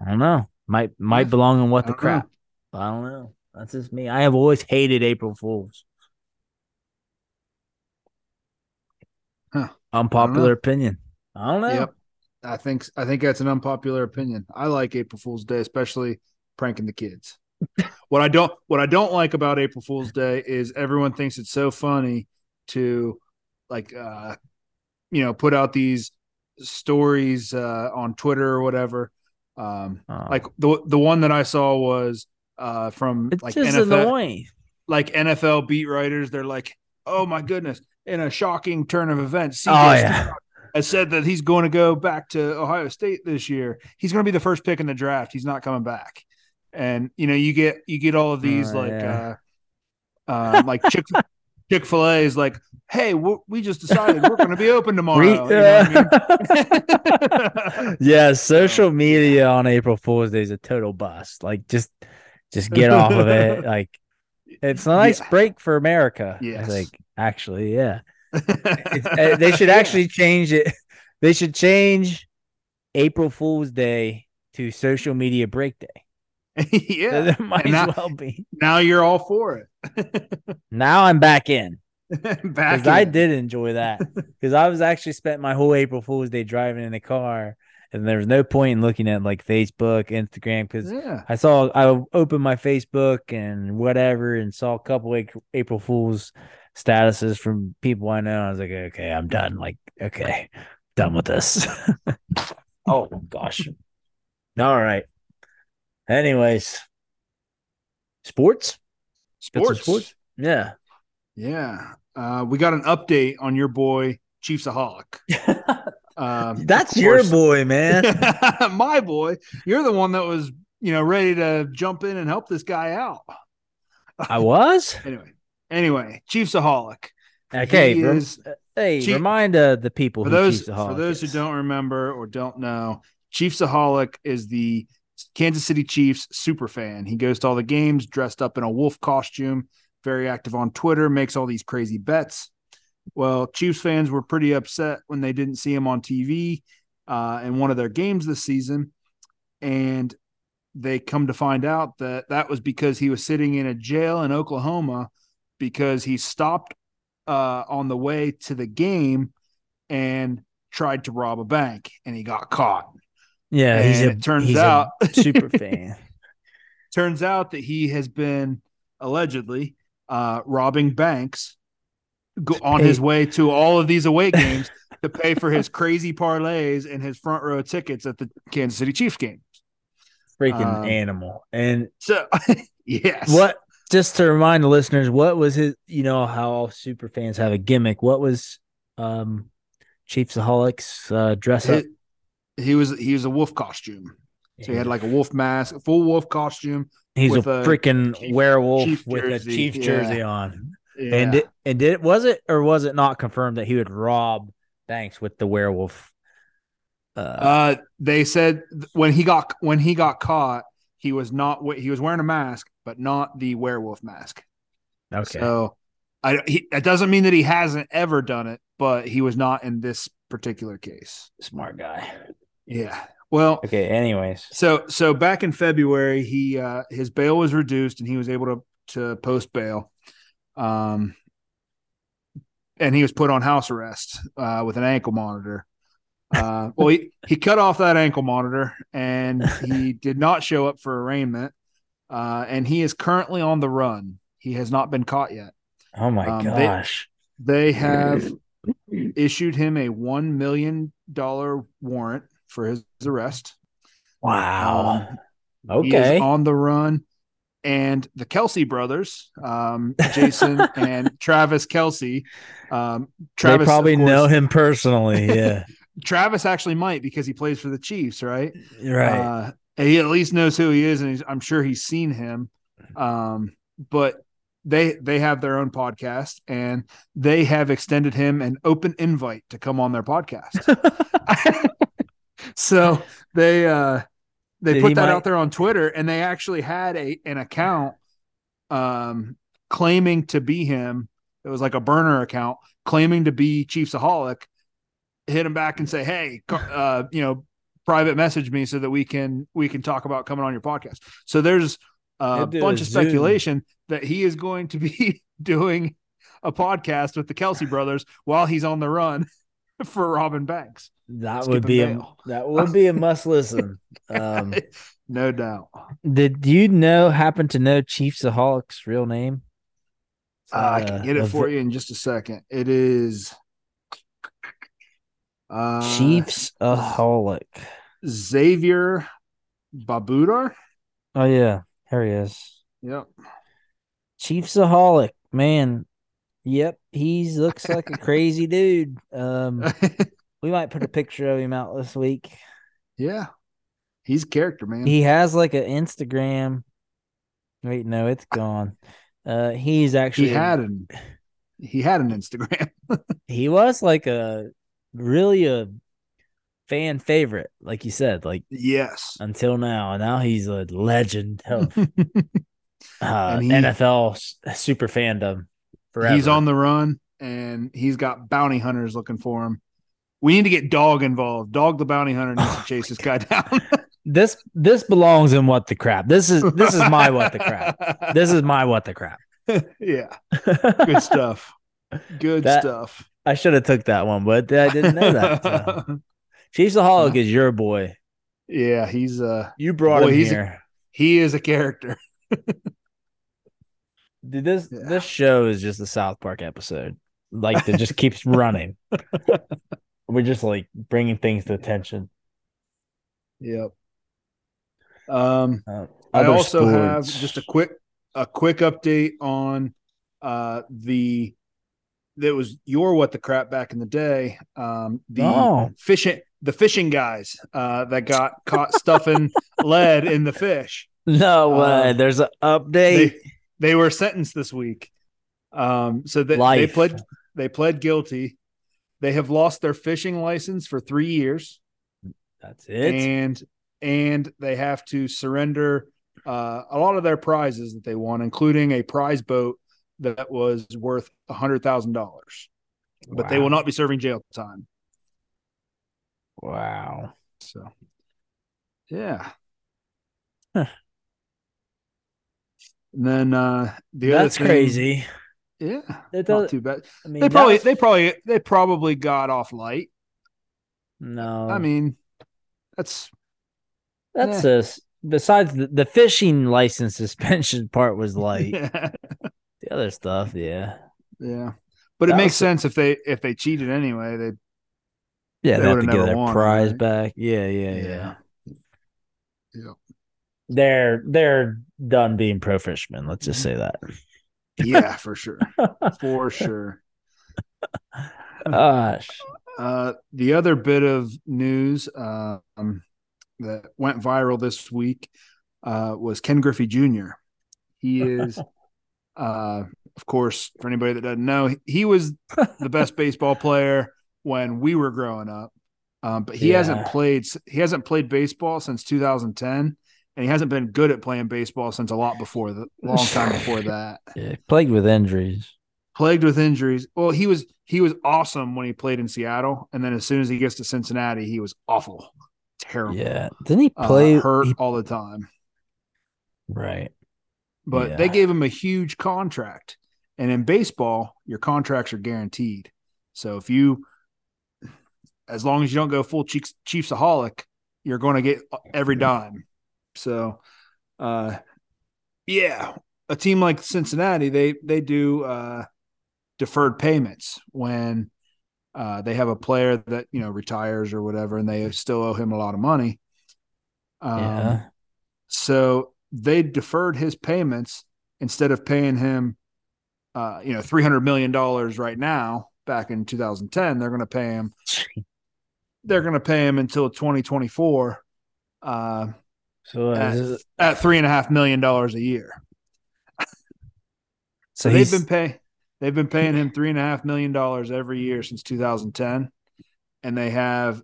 I don't know. Might might belong in what the know. crap. I don't know. That's just me. I have always hated April Fools. Huh. Unpopular opinion. I don't know. Yep. I think I think that's an unpopular opinion. I like April Fool's Day, especially pranking the kids. what I don't what I don't like about April Fool's Day is everyone thinks it's so funny to like uh you know put out these stories uh on Twitter or whatever. Um Oh. like the the one that I saw was uh from it's like NFL annoying. like NFL beat writers they're like oh my goodness in a shocking turn of events Oh yeah. has said that he's going to go back to Ohio State this year. He's going to be the first pick in the draft. He's not coming back. And you know, you get you get all of these Oh, like yeah. uh um like Chick Chick Fil A is like, hey, we we just decided we're going to be open tomorrow. Re- You know I mean? yeah, social media on April Fool's Day is a total bust. Like just just get off of it. Like it's a nice Yeah. break for America. Yes. think actually, yeah. Uh, they should actually change it. They should change April Fool's Day to social media break day. yeah. That might And as well be. Now you're all for it. Now I'm back in Back because I did enjoy that because I was actually spent my whole April Fool's Day driving in the car, and there was no point in looking at like Facebook, Instagram because Yeah. I saw I opened my Facebook and whatever and saw a couple of April Fools statuses from people I know. I was like, okay, I'm done. Like, okay, done with this. oh gosh. All right. Anyways, sports. Sports. sports? Yeah. Yeah. Uh, we got an update on your boy Chiefs Chiefsaholic. Um, That's your boy, man. my boy. You're the one that was, you know, ready to jump in and help this guy out. I was. Anyway, anyway, Chiefsaholic. Okay. He rem- is- hey, Chief- remind uh, the people for those for those who don't remember or don't know, Chiefsaholic is the Kansas City Chiefs super fan. He goes to all the games dressed up in a wolf costume, very active on Twitter, makes all these crazy bets. Well, Chiefs fans were pretty upset when they didn't see him on TV uh, in one of their games this season, and they come to find out that that was because he was sitting in a jail in Oklahoma because he stopped uh, on the way to the game and tried to rob a bank and he got caught. Yeah, he's a it turns he's out super fan. turns out that he has been allegedly uh, robbing banks go, on his way to all of these away games to pay for his crazy parlays and his front row tickets at the Kansas City Chiefs game. freaking Um, animal. And So, yes, what just to remind the listeners, what was his you know how all super fans have a gimmick. What was um Chiefsaholics uh dress up? He, was he was a wolf costume, so he had like a wolf mask, full wolf costume. he's a a freaking Chief- werewolf Chief with jersey, a Chief yeah. jersey on. Yeah. And it, and did it was it or was it not confirmed that he would rob banks with the werewolf? Uh, Uh, they said when he got when he got caught, he was not he was wearing a mask, but not the werewolf mask. okay. So, I he, that doesn't mean that he hasn't ever done it, but he was not in this particular case. Smart guy. Yeah. Well, Okay. Anyways. so so back in February, he uh his bail was reduced and he was able to to post bail. Um and he was put on house arrest uh with an ankle monitor. Uh well he, he cut off that ankle monitor and he did not show up for arraignment. Uh and he is currently on the run. He has not been caught yet. Oh my Um, they- gosh. They have issued him a one million dollar warrant for his arrest. wow. Um, okay. on the run. And the Kelce brothers, um, Jason and Travis Kelce, um, Travis they probably course- know him personally. Yeah. Travis actually might because he plays for the Chiefs, right? right. Uh, he at least knows who he is, and he's, I'm sure he's seen him. Um, but they they have their own podcast, and they have extended him an open invite to come on their podcast. so they uh they put that might- out there on Twitter, and they actually had a an account um claiming to be him. It was like a burner account claiming to be Chiefsaholic. Hit him back and say, "Hey, uh, you know, private message me so that we can we can talk about coming on your podcast." So there's a bunch of speculation that he is going to be doing a podcast with the Kelce brothers while he's on the run for Robin Banks. that skipping would be a that would be a must listen. Um, no doubt. did you know happen to know Chiefsaholic's real name? Uh, I can get it for you in just a second. It is uh, Chiefsaholic. Xavier Babudar. Oh yeah, here he is. Yep. Chiefsaholic, man. Yep, he looks like a crazy dude. Um, we might put a picture of him out this week. yeah. He's a character, man. He has like an Instagram. Wait, no, it's gone. Uh, he's actually he had an he had an Instagram. he was like a really a fan favorite, like you said, like yes. until now. And now he's a legend of uh, he- NFL super fandom. Forever. He's on the run and he's got bounty hunters looking for him. We need to get Dog involved. Dog the bounty hunter needs to chase this guy down. this. This belongs in what the crap. This is this is my what the crap. This is my what the crap. yeah. Good stuff. Good That- stuff. I should have took that one, but I didn't know that. so. Chiefsaholic is your boy. yeah, he's uh You brought Boy, him he's a- here. he is a character. Dude, this Yeah. this show is just a South Park episode. Like that just keeps running. We're just like bringing things to attention. Yep. Um Uh, I also have just a quick a quick update on uh the that was your what the crap back in the day. Um the Oh. fishing the fishing guys uh that got caught stuffing lead in the fish. no way. There's an update. They they were sentenced this week. Um so they Life. pled they pled guilty. They have lost their fishing license for 3 years. That's it. and and they have to surrender uh, a lot of their prizes that they won, including a prize boat that was worth a hundred thousand dollars. But they will not be serving jail time. Wow. So, yeah. Huh. And then uh, the That's other thing, crazy. Yeah, It not too bad. I mean, They probably, was- they probably, they probably got off light. no. I mean, that's that's a s besides the, the fishing license suspension part was like yeah. the other stuff. Yeah. Yeah. But it makes was- sense if they if they cheated anyway. They Yeah, They they, have to get their won, prize right? back. Yeah, yeah, yeah, Yeah. Yeah. They're they're done being pro fishermen. Let's just say that. yeah, for sure, for sure. Gosh. Uh, the other bit of news um, that went viral this week uh, was Ken Griffey Jr. He is, uh, of course, for anybody that doesn't know, he was the best baseball player when we were growing up. Um, but he Yeah. hasn't played he hasn't played baseball since 2010, and he hasn't been good at playing baseball since a lot before the long time before that. Yeah, plagued with injuries. Plagued with injuries. Well, he was he was awesome when he played in Seattle, and then as soon as he gets to Cincinnati, he was awful, terrible. Yeah, didn't he Uh, play? hurt he- all the time. right. But Yeah. they gave him a huge contract, and in baseball, your contracts are guaranteed. So if you, as long as you don't go full Chiefs Chiefsaholic, you're going to get every dime. So, uh, yeah, a team like Cincinnati, they they do uh, deferred payments when uh, they have a player that you know retires or whatever, and they still owe him a lot of money. Um, yeah. so they deferred his payments instead of paying him, uh, you know, three hundred million dollars right now. Back in 2010, they're going to pay him. They're going to pay him until 2024 uh, So, uh, at, is at three and a half million dollars a year. so they've been pay they've been paying him three and a half million dollars every year since 2010, and they have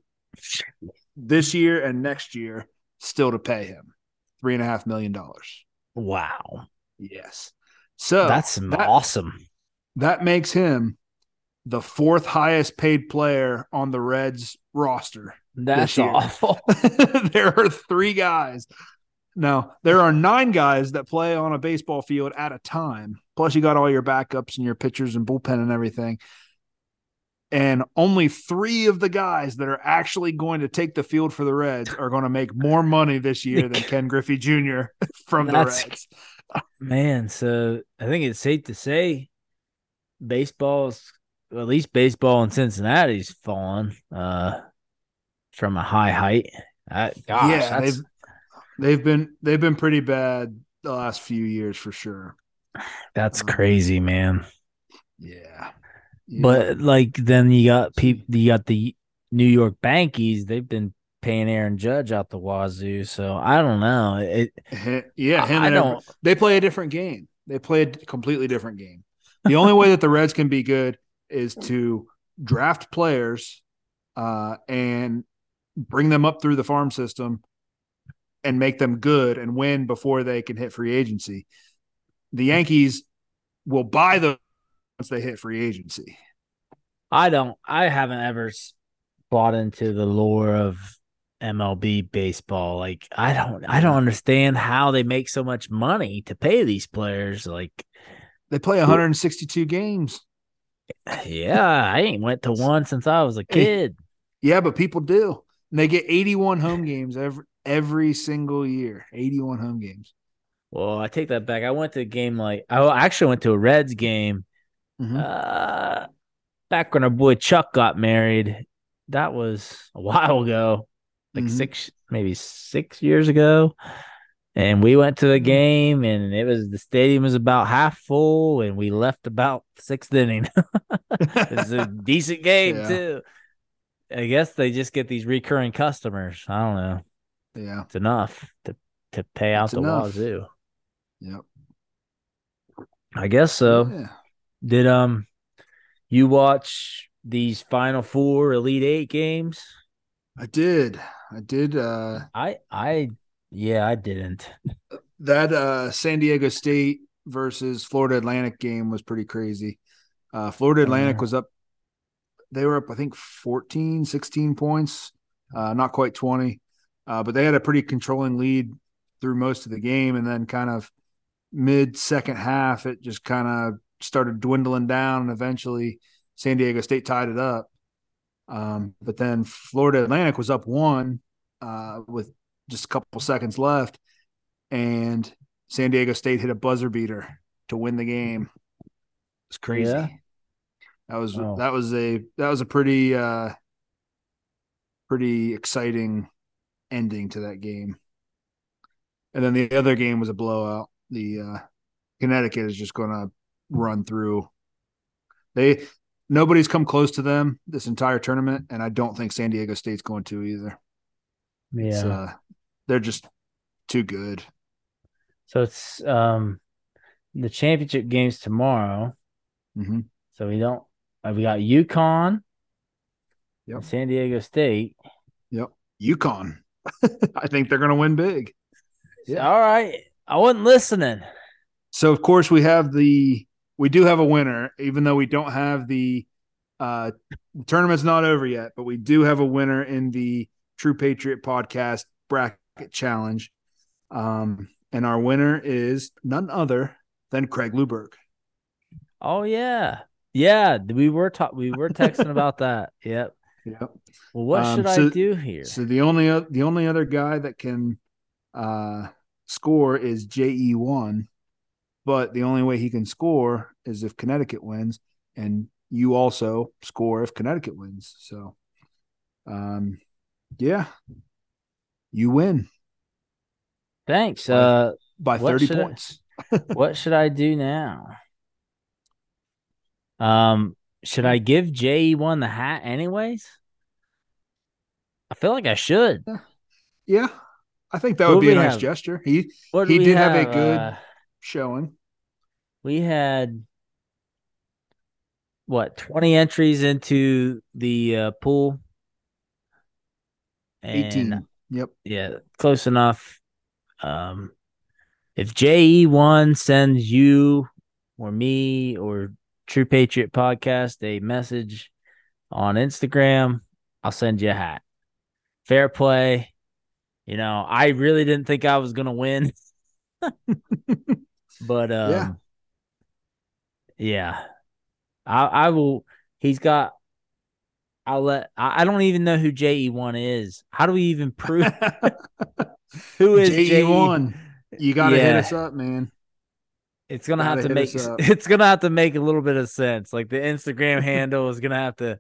this year and next year still to pay him three and a half million dollars. wow. Yes. So That's that, awesome. that makes him the fourth highest paid player on the Reds roster. That's awful. there are three guys. Now, there are nine guys that play on a baseball field at a time. Plus, you got all your backups and your pitchers and bullpen and everything. And only three of the guys that are actually going to take the field for the Reds are going to make more money this year than Ken Griffey Jr. from the Reds. Man, so I think it's safe to say baseball's at least baseball in Cincinnati's fallen uh from a high height. I, gosh, yeah, they've they've been they've been pretty bad the last few years for sure. that's crazy, man. Yeah. But like then you got people you got the New York Bankies, they've been paying Aaron Judge out the wazoo. So I don't know. It yeah, him I and don't every- they play a different game. They play a completely different game. The only way that the Reds can be good is to draft players uh, and bring them up through the farm system and make them good and win before they can hit free agency. The Yankees will buy them once they hit free agency. I don't. I haven't ever bought into the lore of MLB baseball. Like I don't. I don't understand how they make so much money to pay these players. Like, They play 162 games. yeah, I ain't went to one since I was a kid. Yeah, but people do. And they get 81 home games every every single year. 81 home games. Well, I take that back. I went to a game like I actually went to a Reds game. Mhm. Uh, back when our boy Chuck got married. That was a while ago, like Mhm. six, maybe six years ago. And we went to the game, and it was the stadium was about half full, and we left about sixth inning. it's a decent game Yeah. too. I guess they just get these recurring customers. I don't know. Yeah. It's enough to to pay out It's the enough. wazoo. Yep. I guess so. Yeah. Did um you watch these final four Elite Eight games? I did. I did uh I I yeah, I didn't. that uh San Diego State versus Florida Atlantic game was pretty crazy. Uh Florida Atlantic Uh. was up they were up I think 14, 16 points. Uh not quite 20. Uh but they had a pretty controlling lead through most of the game and then kind of mid second half it just kind of started dwindling down and eventually San Diego State tied it up. Um, but then Florida Atlantic was up one uh, with just a couple seconds left, and San Diego State hit a buzzer beater to win the game. It's crazy. Yeah. That was Wow. that was a that was a pretty uh, pretty exciting ending to that game. And then the other game was a blowout. The uh, Connecticut is just going to run through. They nobody's come close to them this entire tournament, and I don't think San Diego State's going to either. Yeah. Uh, they're just too good. so it's um the championship games tomorrow. hmm So we don't we got UConn Yep. San Diego State. Yep. UConn. I think they're going to win big. Yeah. All right. I wasn't listening. So of course we have the we do have a winner, even though we don't have the uh the tournament's not over yet, but we do have a winner in the True Patriot podcast bracket challenge. Um, and our winner is none other than Craig Luberg. Oh yeah. Yeah, we were ta- we were texting about that. Yep. Yep. Well, what Um, should so- I do here? So the only o- the only other guy that can uh score is JE one, but the only way he can score is if Connecticut wins, and you also score if Connecticut wins. So, um, yeah, you win Thanks. Uh, by thirty should I- points. what should I do now? Um, should I give JE one the hat anyways? I feel like I should. Yeah, I think that Who would be a nice have? gesture. He What He did have a good- Uh, showing. we had what 20 entries into the uh, pool. And Eighteen. Yep. yeah, close enough. Um, if JE1 sends you or me or True Patriot Podcast a message on Instagram, I'll send you a hat. Fair play. You know, I really didn't think I was gonna win, but um, Yeah. yeah, I I will. He's got. I'll let. I, I don't even know who JE one is. How do we even prove who is JE JE one. You got to hit us up, man. It's gonna have to make it's gonna have to make a little bit of sense. Like the Instagram handle is gonna have to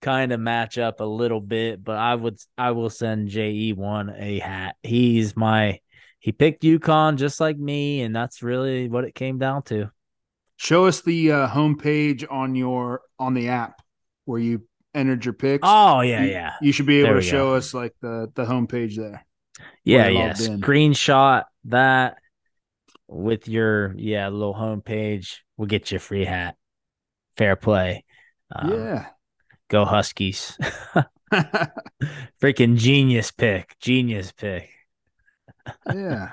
kind of match up a little bit, but I would I will send JE one a hat. He's my he picked UConn just like me, and that's really what it came down to. Show us the uh, homepage on your on the app where you entered your picks. Oh yeah, you, yeah. You should be able to show go. us like the the homepage there. Yeah, yeah. Screenshot that with your yeah little homepage. We'll get you a free hat. Fair play. Um, yeah. Go Huskies. Freaking genius pick. Genius pick. yeah.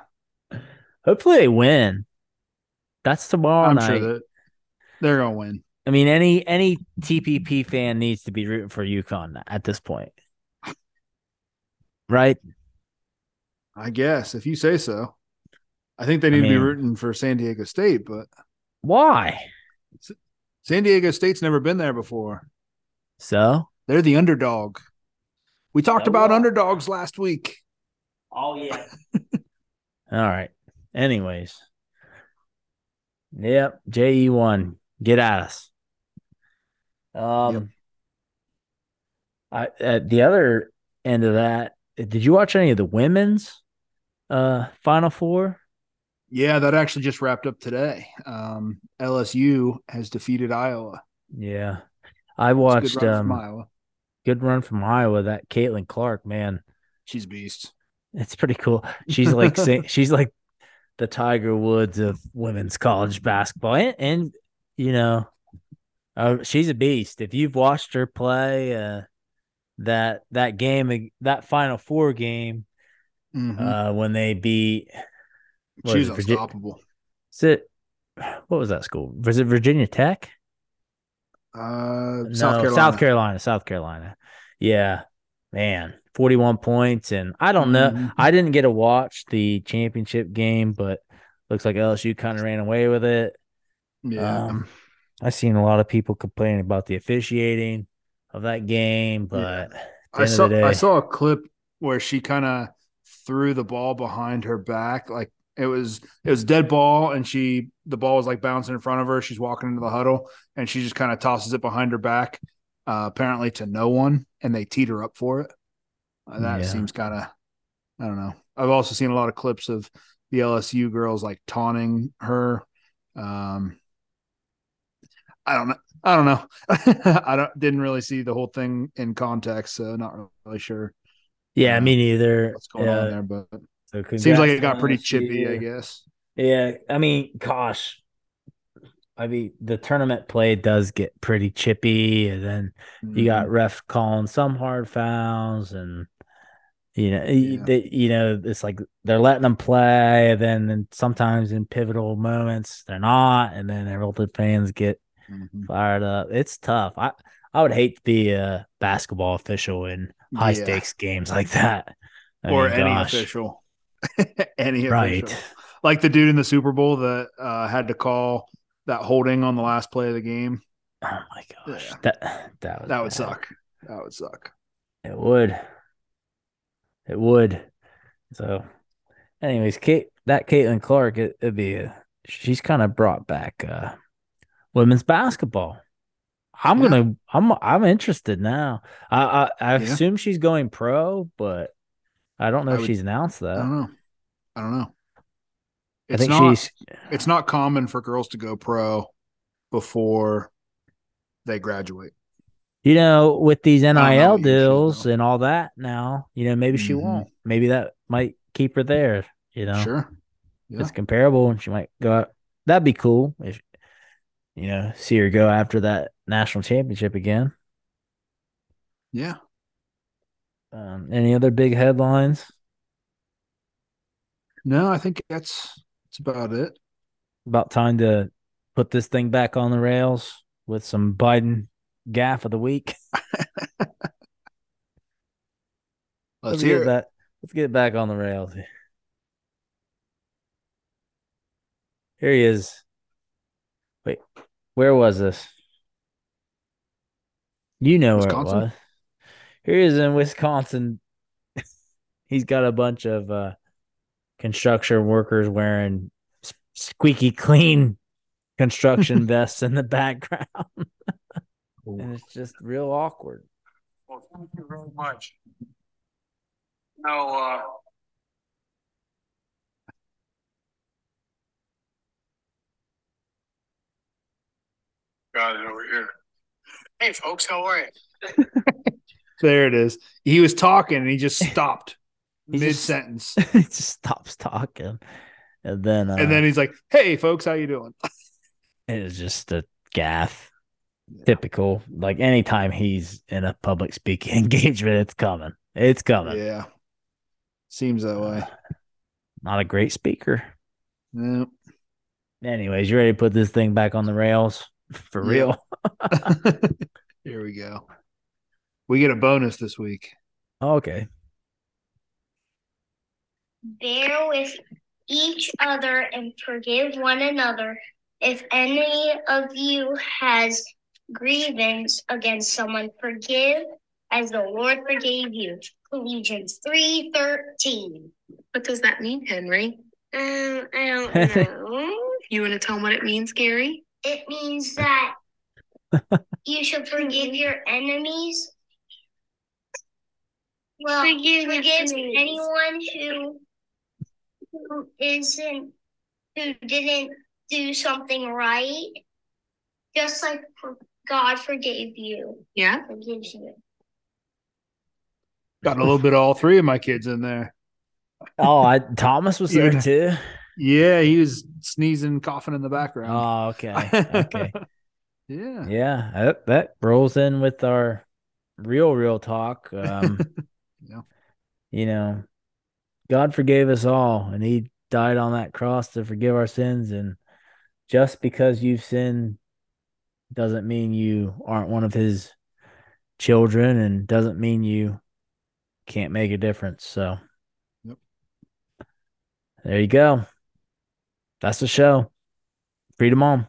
Hopefully they win. That's tomorrow I'm night. sure that they're gonna win. I mean, any any TPP fan needs to be rooting for UConn at this point, right? I guess if you say so. I think they need to be rooting for San Diego State, but Why? San Diego State's never been there before. So, They're the underdog. We talked So about what? underdogs last week. oh yeah. All right. Anyways, yep. Je one, get at us. Um, Yep. I at the other end of that, did you watch any of the women's uh Final Four? Yeah, that actually just wrapped up today. Um, LSU has defeated Iowa. Yeah, I watched good run um from Iowa. good run from Iowa. That Caitlin Clark, man, She's a beast. it's pretty cool. She's like she's like the Tiger Woods of women's college basketball, and, and you know, uh, she's a beast. If you've watched her play, uh, that that game, that Final Four game, Mhm. uh, when they beat, She's Virgi- unstoppable. is it what was that school? Was it Virginia Tech? Uh, No, South Carolina. South Carolina, South Carolina. Yeah, man, forty-one points, and I don't know. Mhm. I didn't get to watch the championship game, but looks like LSU kind of ran away with it. Yeah. Um, I seen a lot of people complaining about the officiating of that game, but the I saw day, I saw a clip where she kind of threw the ball behind her back, like it was it was dead ball, and she the ball was like bouncing in front of her. She's walking into the huddle, and she just kind of tosses it behind her back, uh, apparently to no one, and they teed her up for it. Uh, that Yeah. seems kind of I don't know. I've also seen a lot of clips of the LSU girls like taunting her. Um, I don't know. I don't know. I don't didn't really see the whole thing in context, so not really sure yeah, uh, me neither. what's going Uh, on there. But so seems like it got pretty chippy, I guess. Yeah, I mean, gosh, I mean, the tournament play does get pretty chippy, and then you got Mhm. ref calling some hard fouls, and You know, yeah. they, you know, it's like they're letting them play, then then sometimes in pivotal moments they're not, and then the fans get mm-hmm. fired up. It's tough. I I would hate to be a basketball official in high yeah. stakes games like that, I or mean, any gosh. official, any right. official, like the dude in the Super Bowl that uh, had to call that holding on the last play of the game. Oh my gosh, yeah. that that that would suck. That would suck. It would. It would. So, anyways, Kate, that Caitlin Clark, it, would be a, she's kind of brought back uh, women's basketball. I'm yeah. gonna, I'm, I'm interested now. I, I, I yeah. assume she's going pro, but I don't know I if would, she's announced that. I don't know. I don't know. It's I think not, she's. It's not common for girls to go pro before they graduate you know, with these NIL deals and all that now, you know, maybe she mm-hmm. won't. Maybe that might keep her there, you know. Sure. Yeah. It's comparable and she might go out. That'd be cool if you know, see her go after that national championship again. Yeah. Um, any other big headlines? No, I think that's that's about it. About time to put this thing back on the rails with some Biden gaff of the week. Let's, let's hear get that. Let's get back on the rails. Here he is. Wait, where was this? You know where it was. Here he is in Wisconsin. He's got a bunch of uh, construction workers wearing squeaky clean construction vests in the background and it's just real awkward. Well, thank you very much. Now, uh, got it over here. Hey, folks, how are you? There it is. He was talking and he just stopped mid sentence. he just stops talking, and then uh, and then he's like, "Hey, folks, how you doing?" it was just a gaff. Typical. Like anytime he's in a public speaking engagement, it's coming. It's coming. Yeah. Seems that way. Not a great speaker. Nope. Anyways, you ready to put this thing back on the rails for real? Here we go. We get a bonus this week. Okay. Bear with each other and forgive one another. If any of you has grievance against someone, forgive as the Lord forgave you. Ephesians 3.13. What does that mean, Henry? Um, I don't know. you want to tell them what it means, Gary? It means that you should forgive your enemies. Well, forgive, forgive anyone who who isn't who didn't do something right. Just like God forgave you. Yeah. Forgives you. Got a little bit of all three of my kids in there. Oh, I Thomas was there too. Yeah, he was sneezing, coughing in the background. Oh, okay. Okay. yeah. Yeah. That, that rolls in with our real, real talk. Um, yeah. You know, God forgave us all, and He died on that cross to forgive our sins. And just because you've sinned doesn't mean you aren't one of his children and doesn't mean you can't make a difference. So yep. there you go. That's the show. Freedom on.